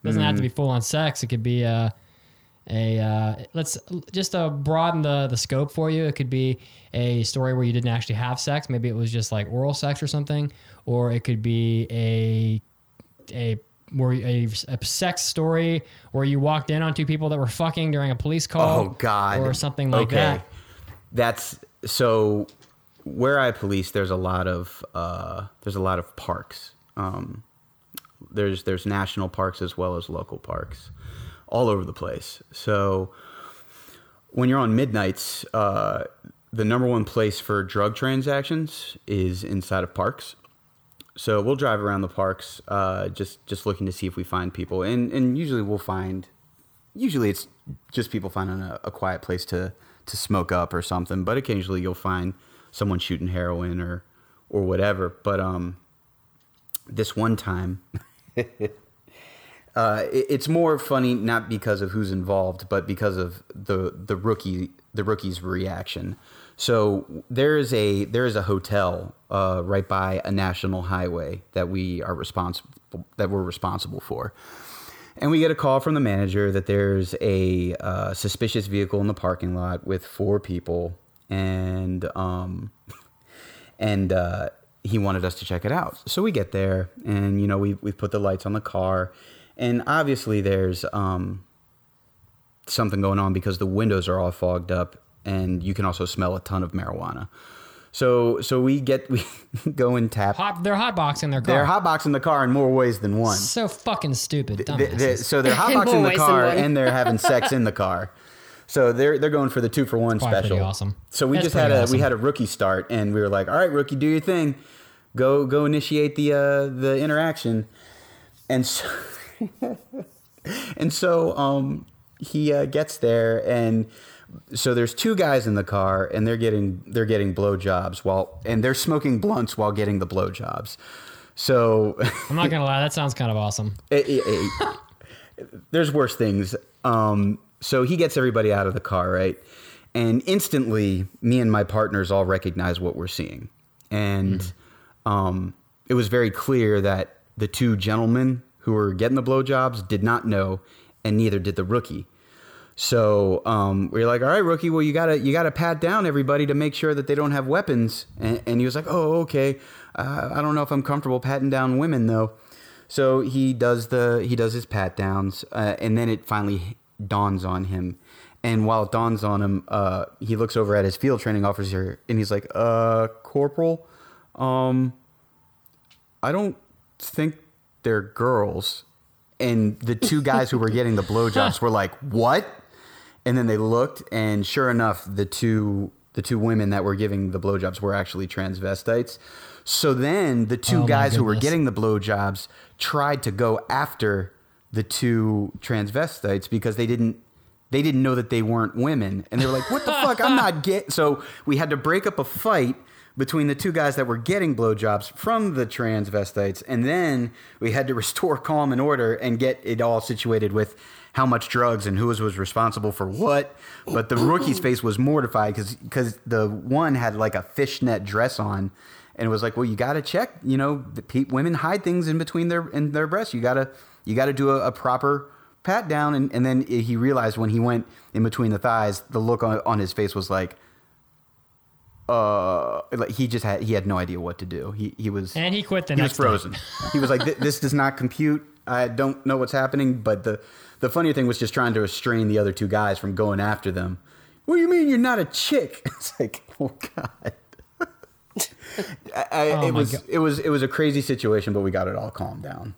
doesn't have to be full on sex. It could be uh, a uh, let's just uh, broaden the the scope for you. It could be a story where you didn't actually have sex. Maybe it was just like oral sex or something, or it could be a a where a, a sex story where you walked in on two people that were fucking during a police call. Oh God, or something like that. That's so. Where I police, there's a lot of uh, there's a lot of parks. Um, there's there's national parks as well as local parks, all over the place. So when you're on midnights, uh, the number one place for drug transactions is inside of parks. So we'll drive around the parks, uh, just just looking to see if we find people, and and usually we'll find usually it's just people finding a, a quiet place to to smoke up or something but occasionally you'll find someone shooting heroin or or whatever but um this one time (laughs) uh it, it's more funny not because of who's involved but because of the the rookie the rookie's reaction. So there is a there is a hotel uh, right by a national highway that we are responsible that we're responsible for. And we get a call from the manager that there's a uh, suspicious vehicle in the parking lot with four people, and um, (laughs) and uh, he wanted us to check it out. So we get there, and you know we we put the lights on the car, and obviously there's um, something going on because the windows are all fogged up, and you can also smell a ton of marijuana. So so we get (laughs) we go and tap. Hot, they're hotboxing their car. They're hotboxing the car in more ways than one. so fucking stupid. They- dumbasses. they- so they're (laughs) hotboxing the car and they're having sex in the car. So they're they're going for the two for one Probably special. awesome. So we That's just had a awesome. we had a rookie start and we were like, all right, rookie, do your thing, go go initiate the uh, the interaction, and so (laughs) and so um, he uh, gets there and. So there's two guys in the car, and they're getting they're getting blowjobs while and they're smoking blunts while getting the blowjobs. So (laughs) I'm not gonna lie, that sounds kind of awesome. it- it- it- there's worse things. Um, so he gets everybody out of the car, right? and instantly, me and my partners all recognize what we're seeing, and um, it was very clear that the two gentlemen who were getting the blowjobs did not know, and neither did the rookie. So um, we are like, all right, rookie. Well, you gotta you gotta pat down everybody to make sure that they don't have weapons. And, and he was like, oh, okay. Uh, I don't know if I'm comfortable patting down women though. So he does the he does his pat downs, uh, and then it finally dawns on him. And while it dawns on him, uh, he looks over at his field training officer, and he's like, "Uh, corporal, um, I don't think they're girls." And the two guys who were getting the blowjobs were like, "What?" And then they looked, and sure enough, the two the two women that were giving the blowjobs were actually transvestites. So then the two Oh guys who were getting the blowjobs tried to go after the two transvestites because they didn't they didn't know that they weren't women, and they were like, "What the fuck? I'm not (laughs) get." So we had to break up a fight between the two guys that were getting blowjobs from the transvestites, and then we had to restore calm and order and get it all situated with how much drugs and who was, was responsible for what. But the rookie's face was mortified because because the one had like a fishnet dress on. And it was like, well, you got to check. You know, the pe- women hide things in between their in their breasts. You gotta you got to do a, a proper pat down. And, and then he realized when he went in between the thighs, the look on, on his face was like, uh, like he just had he had no idea what to do. He he was And he quit the he next was frozen. (laughs) he was like, this does not compute. I don't know what's happening. But the the funny thing was just trying to restrain the other two guys from going after them. What do you mean you're not a chick? (laughs) It's like, oh god. (laughs) I, I, Oh it was God. it was it was a crazy situation, but we got it all calmed down.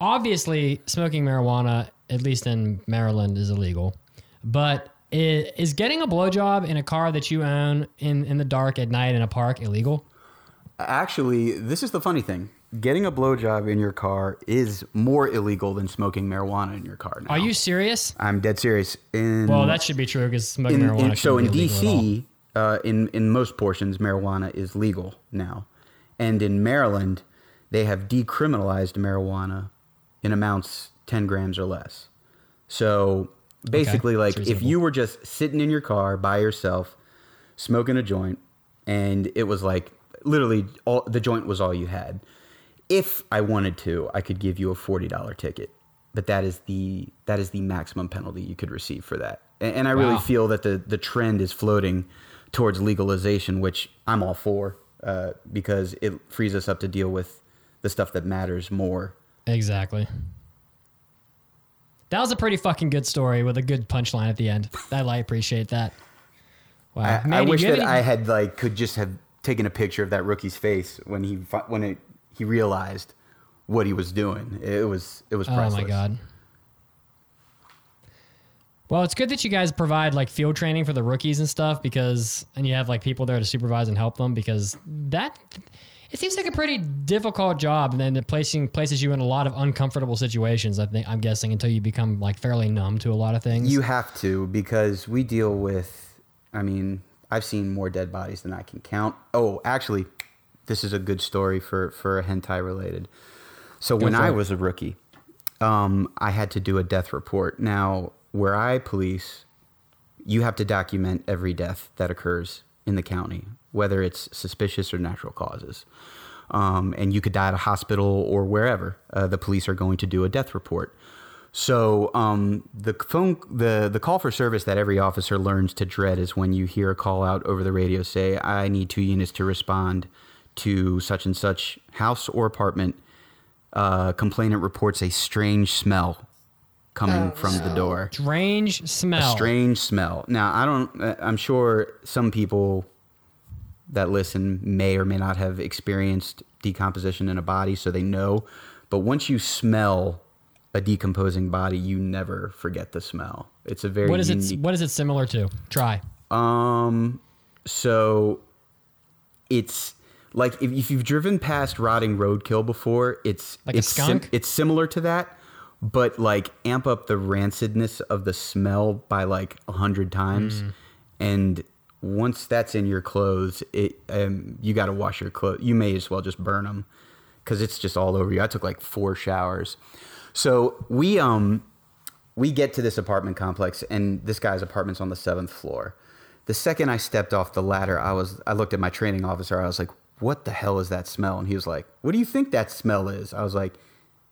Obviously smoking marijuana, at least in Maryland, is illegal. But is getting a blowjob in a car that you own in, in the dark at night in a park illegal? Actually, this is the funny thing. Getting a blowjob in your car is more illegal than smoking marijuana in your car. Now. Are you serious? I'm dead serious. In, Well, that should be true because smoking in, marijuana. in, so in. DC, uh, in in most portions, marijuana is legal now, and in Maryland, they have decriminalized marijuana in amounts ten grams or less. So basically, like if you were just sitting in your car by yourself, smoking a joint, and it was like literally all the joint was all you had. If I wanted to, I could give you a forty dollar ticket, but that is the that is the maximum penalty you could receive for that. And, and I really feel that the the trend is floating towards legalization, which I'm all for uh, because it frees us up to deal with the stuff that matters more. Exactly. That was a pretty fucking good story with a good punchline at the end. I like appreciate that. Wow. I, I wish that have I had like could just have taken a picture of that rookie's face when he when it, he realized what he was doing. It was it was priceless. Oh my god. Well, it's good that you guys provide like field training for the rookies and stuff because, and you have like people there to supervise and help them because that it seems like a pretty difficult job, and then it placing places you in a lot of uncomfortable situations. I think I'm guessing until you become like fairly numb to a lot of things. You have to because we deal with. I mean, I've seen more dead bodies than I can count. Oh, actually, this is a good story for for a hentai related. So when I it. was a rookie, um, I had to do a death report. Now, where I police, you have to document every death that occurs in the county, whether it's suspicious or natural causes. Um, and you could die at a hospital or wherever. Uh, the police are going to do a death report. So um, the phone, the the call for service that every officer learns to dread is when you hear a call out over the radio say, "I need two units to respond to such and such house or apartment." Uh, complainant reports a strange smell coming from the door strange smell. strange smell. Now, I don't. uh, I'm sure some people that listen may or may not have experienced decomposition in a body, so they know. But once you smell a decomposing body, you never forget the smell. It's a very what is it? What is it similar to? Try. Um, so it's like if, if you've driven past rotting roadkill before, it's Like a it's sim- skunk? it's similar to that, but like amp up the rancidness of the smell by like a hundred times, Mm. and once that's in your clothes, it um, you got to wash your clothes. You may as well just burn them because it's just all over you. I took like four showers, so we um we get to this apartment complex and this guy's apartment's on the seventh floor the second I stepped off the ladder, I was I looked at my training officer. I was like, "What the hell is that smell?" And he was like, "What do you think that smell is?" I was like,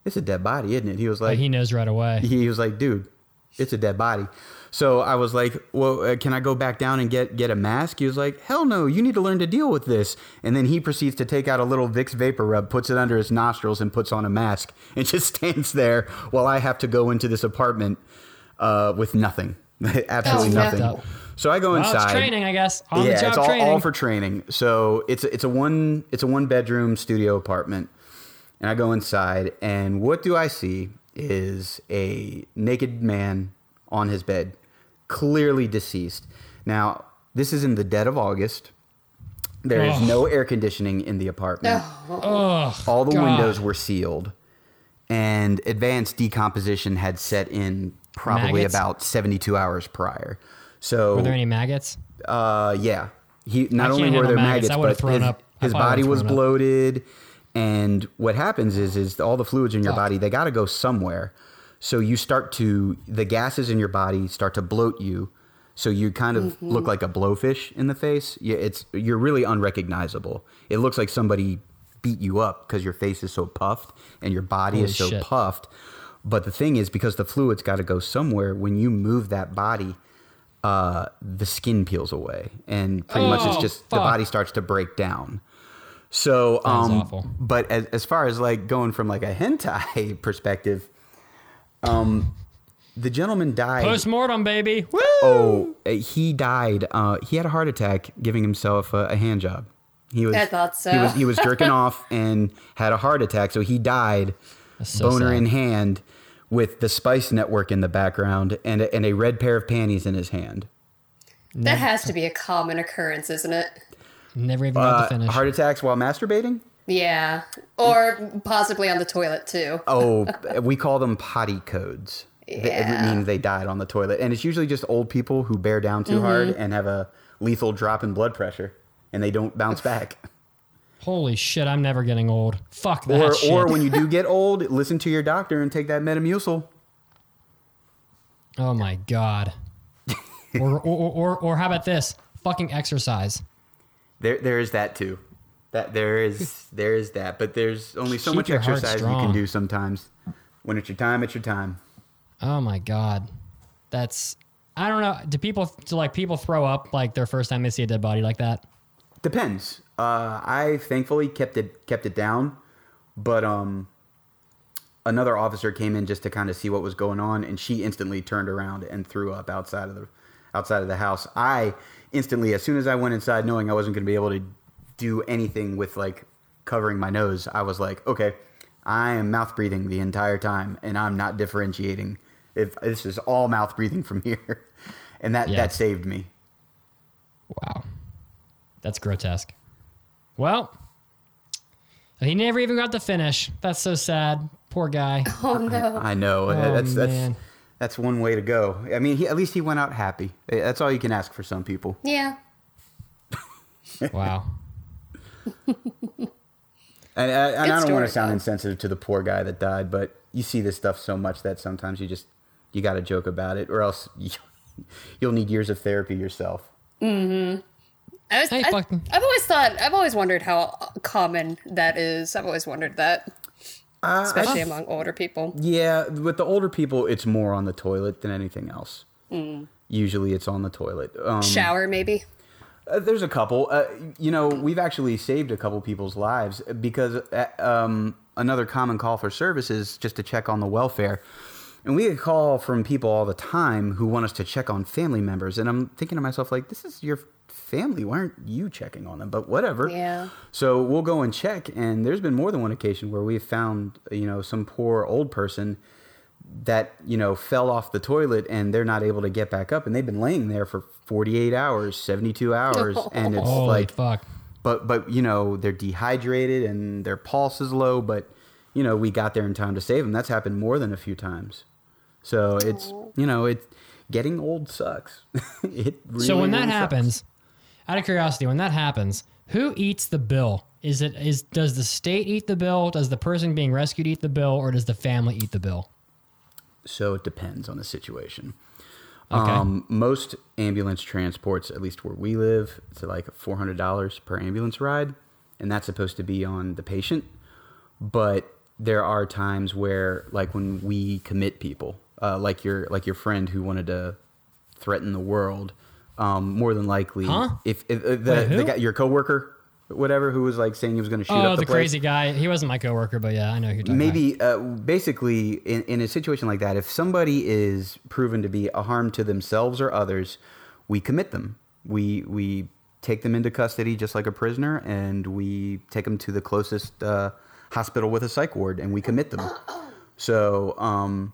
"It's a dead body, isn't it?" He was like, Like he knows right away. he was like, "Dude, it's a dead body." So I was like, "Well, uh, can I go back down and get get a mask?" He was like, "Hell no, you need to learn to deal with this." And then he proceeds to take out a little Vicks vapor rub, puts it under his nostrils, and puts on a mask, (laughs) and just stands there while I have to go into this apartment uh, with nothing, (laughs) absolutely Oh, nothing. yeah. So I go Well, inside it's training, I guess. On yeah, the job it's all, training. all for training. So it's a, it's a one it's a one bedroom studio apartment, and I go inside, and what do I see is a naked man on his bed, clearly deceased. Now this is in the dead of August. There is Ugh. no air conditioning in the apartment. Ugh, All the God. windows were sealed, and advanced decomposition had set in probably Maggots? about seventy two hours prior. So Were there any maggots? uh, yeah. He not only were there maggots. maggots, but his, up. His body was up. bloated. And what happens is, is all the fluids in your body they got to go somewhere. So you start to the gases in your body start to bloat you. So you kind of Mm-hmm. look like a blowfish in the face. Yeah, it's you're really unrecognizable. It looks like somebody beat you up because your face is so puffed and your body is so shit. puffed. But the thing is, because the fluids got to go somewhere, when you move that body, uh, the skin peels away, and pretty much it's Oh, just the body starts to break down. So, um, awful. but as, as far as like going from like a hentai (laughs) perspective, um, the gentleman died. Post mortem, baby. Woo! oh, uh, he died. Uh, he had a heart attack giving himself a, a hand job. He was. I thought so. He was. He was jerking (laughs) off and had a heart attack. So he died, so boner sad. in hand, with the Spice Network in the background and a, and a red pair of panties in his hand. that has to be a common occurrence, isn't it? Never even got Uh, to finish. heart attacks while masturbating. Yeah. Or possibly on the toilet too. Oh, (laughs) we call them potty codes. Th- It Yeah. means they died on the toilet, and it's usually just old people who bear down too hard Mm-hmm. and have a lethal drop in blood pressure, and they don't bounce back. Holy shit, I'm never getting old. Fuck that or shit. or when you do (laughs) get old, listen to your doctor and take that Metamucil. oh my god. or, (laughs) or, or, or, or how about this? Fucking exercise. There there is that too. That there is there is that, but there's only so Keep much your heart exercise you strong. can do sometimes. When it's your time, it's your time. Oh my god. That's I don't know. Do people do like people throw up like their first time they see a dead body like that? Depends. Uh, I thankfully kept it kept it down, but um, another officer came in just to kind of see what was going on, and she instantly turned around and threw up outside of the outside of the house. I instantly, as soon as I went inside, knowing I wasn't going to be able to do anything with like covering my nose, I was like, okay, I am mouth breathing the entire time, and I'm not differentiating. If this is all mouth breathing from (laughs) here, and that Yeah. that saved me. Wow. That's grotesque. Well, he never even got to finish. That's so sad. Poor guy. (laughs) Oh no. I know. Oh, that's that's man. that's one way to go. I mean, he, at least he went out happy. That's all you can ask for some people. Yeah. Wow. (laughs) And, uh, and I don't want to sound though. insensitive to the poor guy that died, but you see this stuff so much that sometimes you just you got to joke about it, or else (laughs) you, you'll need years of therapy yourself. I was, Hey, I, fucking- I've always thought, I've always wondered how common that is. I've always wondered that, Uh, especially among older people. Yeah, with the older people, it's more on the toilet than anything else. Mm. Usually, it's on the toilet. Um, Shower, maybe. Uh, there's a couple. Uh, you know, we've actually saved a couple people's lives because uh, um, another common call for service is just to check on the welfare. And we get call from people all the time who want us to check on family members. And I'm thinking to myself, like, this is your family. Why aren't you checking on them? But whatever. Yeah. So we'll go and check. And there's been more than one occasion where we've found, you know, some poor old person that you know fell off the toilet and they're not able to get back up and they've been laying there for 48 hours 72 hours (laughs) and it's Holy like fuck. but but you know they're dehydrated and their pulse is low but you know we got there in time to save them that's happened more than a few times so it's you know it's getting old sucks (laughs) it really, so when that sucks. happens, out of curiosity, when that happens, who eats the bill? Is it is does the state eat the bill? Does the person being rescued eat the bill, or does the family eat the bill? So it depends on the situation. Okay. Um, most ambulance transports, at least where we live, it's like four hundred dollars per ambulance ride, and that's supposed to be on the patient. But there are times where, like when we commit people, uh, like your like your friend who wanted to threaten the world, um, more than likely, Huh? if, if uh, the, Wait, the guy, your coworker, whatever, who was like saying he was going to shoot Oh, up the, the, place, crazy guy. He wasn't my coworker, but yeah, I know who you're talking about. maybe uh, basically in, in a situation like that if somebody is proven to be a harm to themselves or others we commit them we we take them into custody just like a prisoner and we take them to the closest uh, hospital with a psych ward and we commit them so um,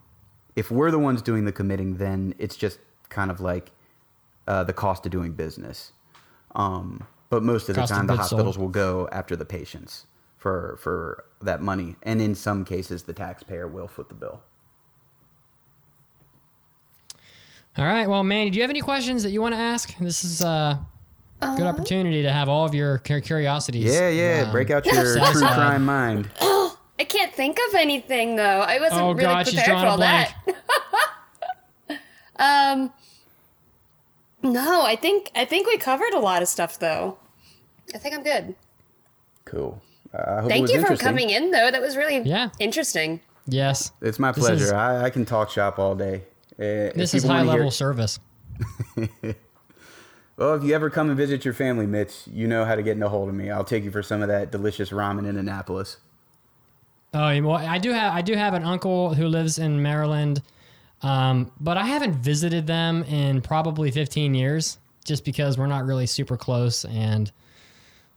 if we're the ones doing the committing then it's just kind of like uh, the cost of doing business um, but most of the Cost of time the goods sold. hospitals will go after the patients for for that money and in some cases the taxpayer will foot the bill All right. Well, Mandy, do you have any questions that you want to ask? This is uh, a good opportunity to have all of your curiosities. yeah yeah um, break out your true satisfied. crime mind (gasps) I can't think of anything though. I wasn't Oh, really God, she's prepared for all that. (laughs) um, no, I think I think we covered a lot of stuff though. I think I'm good. cool uh, I hope it Thank was you for coming in though. That was really Yeah. interesting. Yes. it's my pleasure is- I, I can talk shop all day Uh, This is high level hear- service. (laughs) well if you ever come and visit your family mitch you know how to get in a hold of me i'll take you for some of that delicious ramen in annapolis Oh, well, I do have I do have an uncle who lives in Maryland, um, but I haven't visited them in probably 15 years, just because we're not really super close, and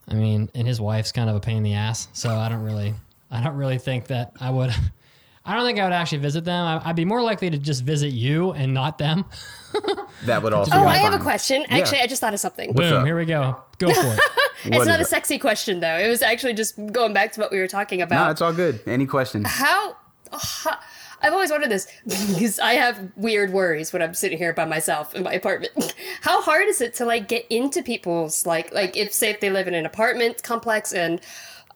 I mean, and his wife's kind of a pain in the ass, so I don't really I don't really think that I would. (laughs) I don't think I would actually visit them. I, I'd be more likely to just visit you and not them. (laughs) that would also Oh, be I have a fine. question. Yeah. Actually, I just thought of something. What's Boom, up? here we go. Go for it. (laughs) it's not a it? sexy question though. It was actually just going back to what we were talking about. no it's all good any questions how, how I've always wondered this because I have weird worries when I'm sitting here by myself in my apartment. (laughs) How hard is it to like get into people's like like if say if they live in an apartment complex and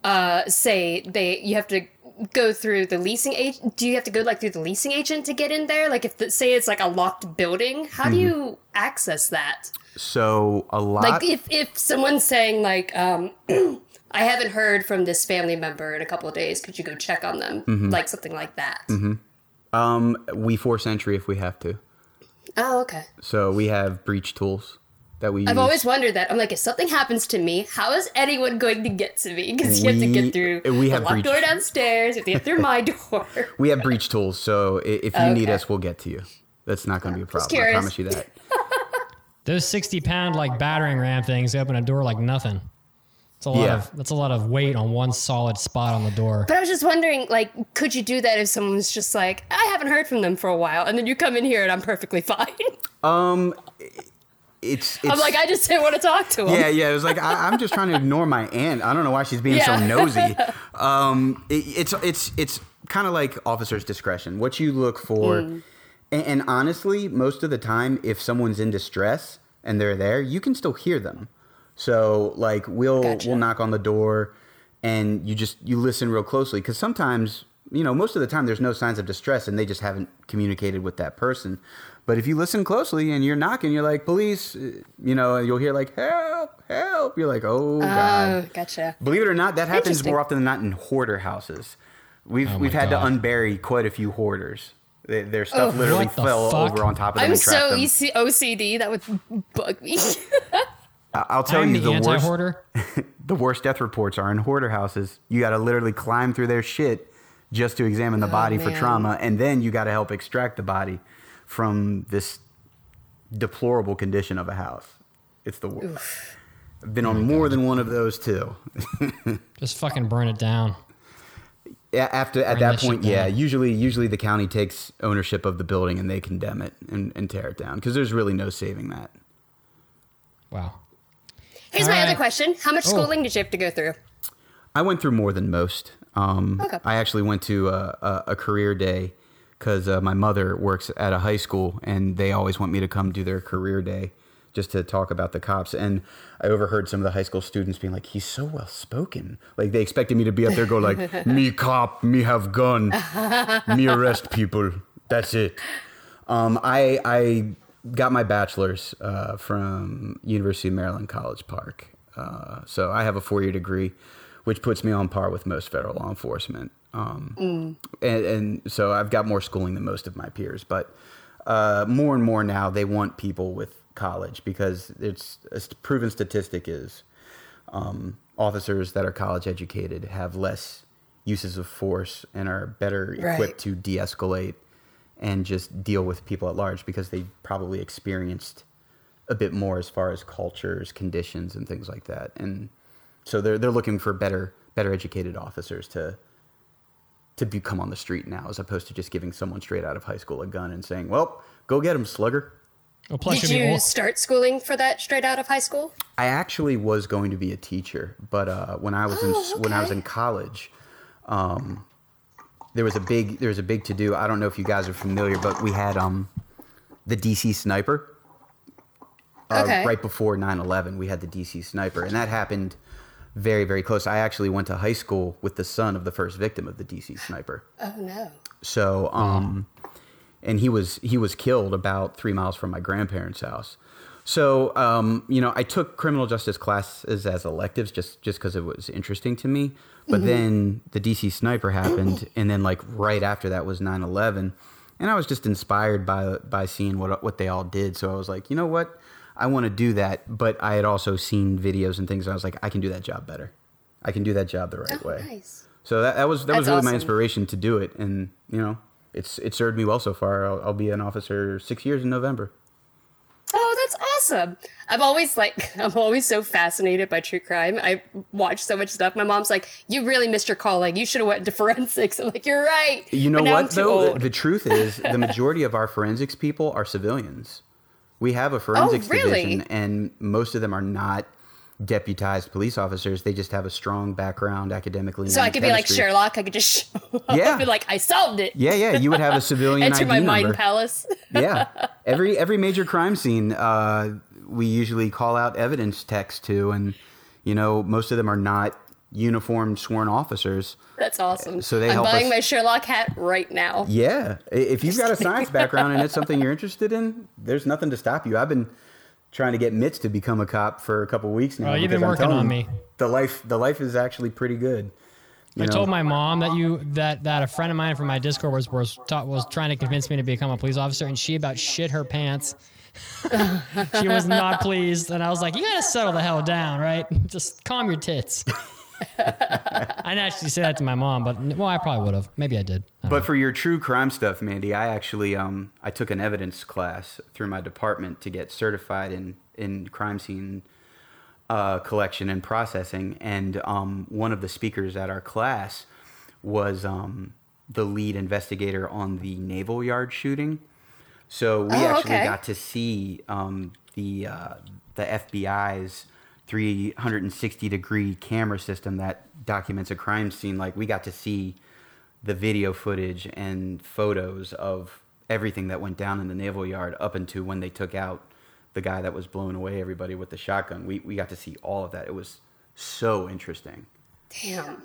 uh say they you have to go through the leasing agent do you have to go like through the leasing agent to get in there like if the, say it's like a locked building how do you access that so a lot like if if someone's saying like um (clears throat) I haven't heard from this family member in a couple of days. Could you go check on them? Mm-hmm. Like something like that. Um we force entry if we have to Oh, okay. So we have breach tools that we. I've always wondered that. I'm like, if something happens to me, how is anyone going to get to me? Because you have to get through we have locked breach- door downstairs. You have to get through my (laughs) door. we have breach tools, so if you need us, we'll get to you. That's not going to be a problem. I promise you that. (laughs) Those 60 pound like battering ram things open a door like nothing. It's a lot Yeah. of that's a lot of weight on one solid spot on the door. But I was just wondering, like, could you do that if someone's just like, I haven't heard from them for a while, and then you come in here and I'm perfectly fine. (laughs) Um, it's, it's I'm like, I just didn't want to talk to them. yeah, yeah. It was like I, I'm just trying to ignore my aunt. I don't know why she's being so (laughs) nosy. Um, it, it's it's it's kind of like officer's discretion. What you look for, Mm. and, and honestly, most of the time, if someone's in distress and they're there, you can still hear them. So like we'll Gotcha. we'll knock on the door, and you just you listen real closely because sometimes you know most of the time there's no signs of distress and they just haven't communicated with that person. But if you listen closely and you're knocking, you're like police, uh, you know, you'll hear like help, help. You're like oh god. Oh, gotcha. Believe it or not, that happens more often than not in hoarder houses. We've Oh we've had God. to unbury quite a few hoarders. They, their stuff Oh. literally the fell fuck? over on top of them I'm and so them. EC- OCD that would bug me. (laughs) I- I'll tell I'm you the the worst. hoarder. (laughs) The worst death reports are in hoarder houses. You got to literally climb through their shit just to examine the oh, body for Oh, trauma, and then you got to help extract the body from this deplorable condition of a house. It's the worst. I've been oh on more than one of those too. (laughs) Just fucking burn it down. Yeah, after at that that point, yeah, down. usually usually the county takes ownership of the building and they condemn it and, and tear it down because there's really no saving that. Wow. Here's All my other question: How much Oh. schooling did you have to go through? I went through more than most. Um, Okay. I actually went to a, a, a career day because uh, my mother works at a high school and they always want me to come do their career day just to talk about the cops. And I overheard some of the high school students being like, "He's so well spoken." Like they expected me to be up there, go like, (laughs) "Me cop, me have gun, me arrest people." That's it. Um, I I got my bachelor's uh, from University of Maryland College Park. Uh, so I have a four year degree, which puts me on par with most federal law enforcement. Um, and, and so I've got more schooling than most of my peers. But uh, more and more now, they want people with college because it's a proven statistic is um, officers that are college educated have less uses of force and are better equipped to de-escalate and just deal with people at large because they probably experienced a bit more as far as cultures, conditions, and things like that. And so they're they're looking for better better educated officers to to become on the street now, as opposed to just giving someone straight out of high school a gun and saying, "Well, go get him, slugger." Well, plus Did you'll be you old. start schooling for that straight out of high school? I actually was going to be a teacher, but uh, when I was Oh, in when I was in college, um, there was a big there was a big to do. I don't know if you guys are familiar, but we had um, the DC sniper. Uh, Okay. Right before 9/11, we had the DC sniper, and that happened very very close. I actually went to high school with the son of the first victim of the DC sniper. Oh no. So, um, and he was he was killed about three miles from my grandparents' house. So, um, you know, I took criminal justice classes as electives just just because it was interesting to me. But then the DC sniper happened, and then like right after that was 9/11, and I was just inspired by by seeing what what they all did. So I was like, you know what, I want to do that. But I had also seen videos and things. And I was like, I can do that job better. I can do that job the right Oh, way. nice. So that, that was that was That's really my inspiration to do it, and you know, it's it served me well so far. I'll, I'll be an officer six years in November. Oh, that's awesome. I'm always like, (laughs) I'm always so fascinated by true crime. I watch so much stuff. My mom's like, you really missed your calling. You should have went to (laughs) forensics. I'm like, you're right. You know But now I'm what though? old. The truth is, (laughs) the majority of our forensics people are civilians. We have a forensics Oh, really? division, and most of them are not deputized police officers. They just have a strong background academically. so I could be like. Sherlock. I could just show up Yeah. and be like, I solved it. Yeah, yeah. You would have a civilian (laughs) Enter ID my mind number. palace. (laughs) yeah every every major crime scene uh, we usually call out evidence techs to and you know most of them are not uniformed sworn officers That's awesome. So they I'm help buying us- my Sherlock hat right now. yeah if you've got a science background and it's something you're interested in there's nothing to stop you i've been trying to get mitch to become a cop for a couple weeks now Oh, you've been working on me. the life the life is actually pretty good you I know? told my mom that you that that a friend of mine from my Discord was was taught, was trying to convince me to become a police officer, and she about shit her pants. (laughs) she was not pleased, and I was like, "You gotta settle the hell down, right? (laughs) Just calm your tits." (laughs) I didn't actually say that to my mom, but well, I probably would have. Maybe I did. I don't But for your true crime stuff, Mandy, I actually um I took an evidence class through my department to get certified in in crime scene uh, collection and processing, and um one of the speakers at our class was um the lead investigator on the naval yard shooting. So we Oh, actually okay. got to see um, the uh, the FBI's 360 degree camera system that documents a crime scene. Like we got to see the video footage and photos of everything that went down in the naval yard up until when they took out the guy that was blowing away everybody with the shotgun. We we got to see all of that. It was so interesting. Damn.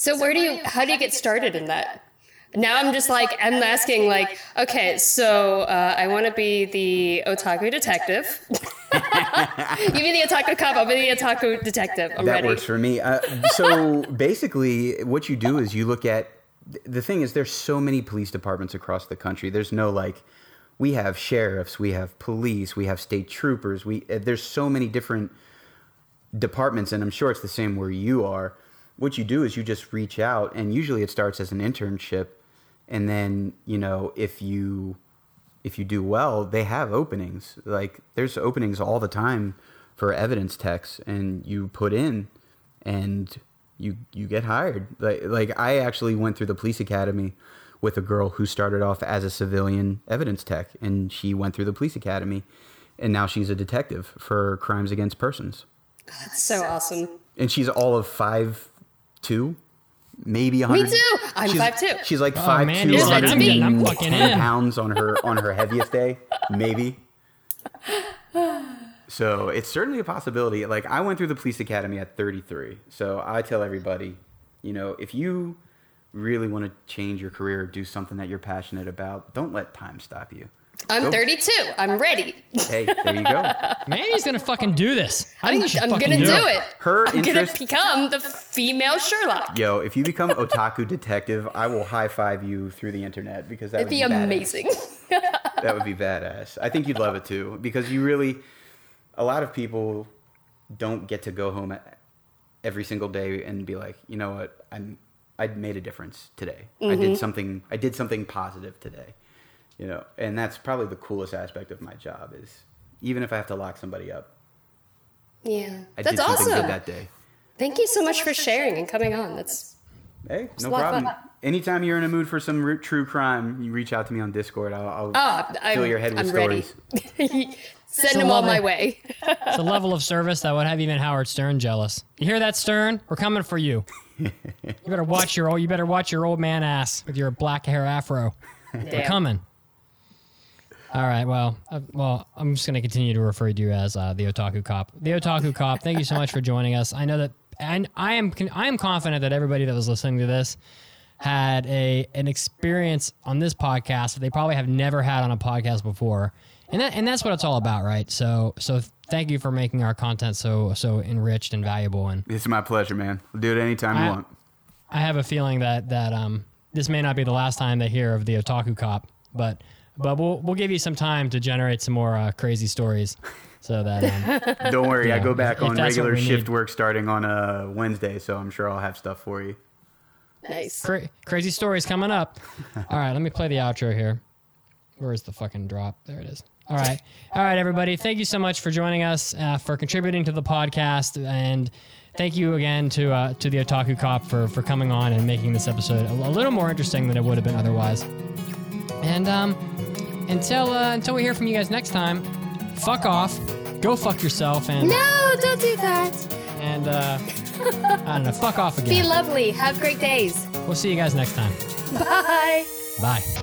So, where do you, how do you get started in that? Now I'm just like, I'm asking like, okay, so uh, I want to be the otaku detective. (laughs) you be the otaku cop, I'll be the otaku detective. I'm that ready. works for me. Uh, so (laughs) basically, what you do is you look at the thing is there's so many police departments across the country. There's no like we have sheriffs, we have police, we have state troopers. We uh, there's so many different departments, and I'm sure it's the same where you are. What you do is you just reach out, and usually it starts as an internship, and then you know if you if you do well, they have openings. Like there's openings all the time for evidence techs, and you put in, and you you get hired. Like like I actually went through the police academy with a girl who started off as a civilian evidence tech, and she went through the police academy, and now she's a detective for crimes against persons, That's so awesome. and she's all of five two. Maybe 100. Me 100. too. I'm She's- five two. She's like Oh, five man, two, you're like me. 110 I'm fucking pounds on her on her (laughs) heaviest day, maybe. So it's certainly a possibility. Like I went through the police academy at 33. So I tell everybody, you know, if you really want to change your career do something that you're passionate about, don't let time stop you. I'm Go. 32. I'm ready. Hey, there you go. (laughs) Mandy's gonna fucking do this. I think you should I'm gonna do, do it. it. Her I'm gonna become the female Sherlock. Yo, if you become otaku detective, I will high five you through the internet because that It'd would be badass. amazing. (laughs) That would be badass. I think you'd love it too because you really, a lot of people don't get to go home every single day and be like, you know what, I'm I made a difference today. I Mm-hmm. did something. I did something positive today. You know, and that's probably the coolest aspect of my job is even if I have to lock somebody up, Yeah, I that's did awesome. good that day. Thank you so much for sharing and coming on. That's Hey, no a lot of problem. Anytime you're in a mood for some ru- true crime, you reach out to me on Discord. I'll, I'll oh, I'm, fill your head with I'm stories. ready. (laughs) Send So them all my way. It's a level of (laughs) service that would have even Howard Stern jealous. You hear that, Stern? We're coming for you. (laughs) You better watch your old. You better watch your old man ass with your black hair afro. We're coming. All right. Well, uh, well, I'm just going to continue to refer to you as uh, the Otaku Cop. The Otaku Cop. Thank you so much for joining us. I know that, and I am, I am confident that everybody that was listening to this had a an experience on this podcast that they probably have never had on a podcast before, and that and that's what it's all about, right? So, so thank you for making our content so so enriched and valuable and It's my pleasure, man. We'll do it anytime you want. I have a feeling that that um this may not be the last time they hear of the otaku cop, but but we'll we'll give you some time to generate some more uh, crazy stories, so that um, (laughs) Don't worry, I go back if on that's regular shift need. work starting on a Wednesday, so I'm sure I'll have stuff for you. Nice. cra- crazy stories coming up. (laughs) All right, let me play the outro here. Where's the fucking drop? There it is. All right, all right, everybody. Thank you so much for joining us, uh, for contributing to the podcast, and thank you again to uh, to the Otaku Cop for for coming on and making this episode a, a little more interesting than it would have been otherwise. And um, until uh, until we hear from you guys next time, fuck off, go fuck yourself, and No, don't do that. and uh, (laughs) I don't know, fuck off again. Be lovely. Have great days. We'll see you guys next time. Bye. Bye.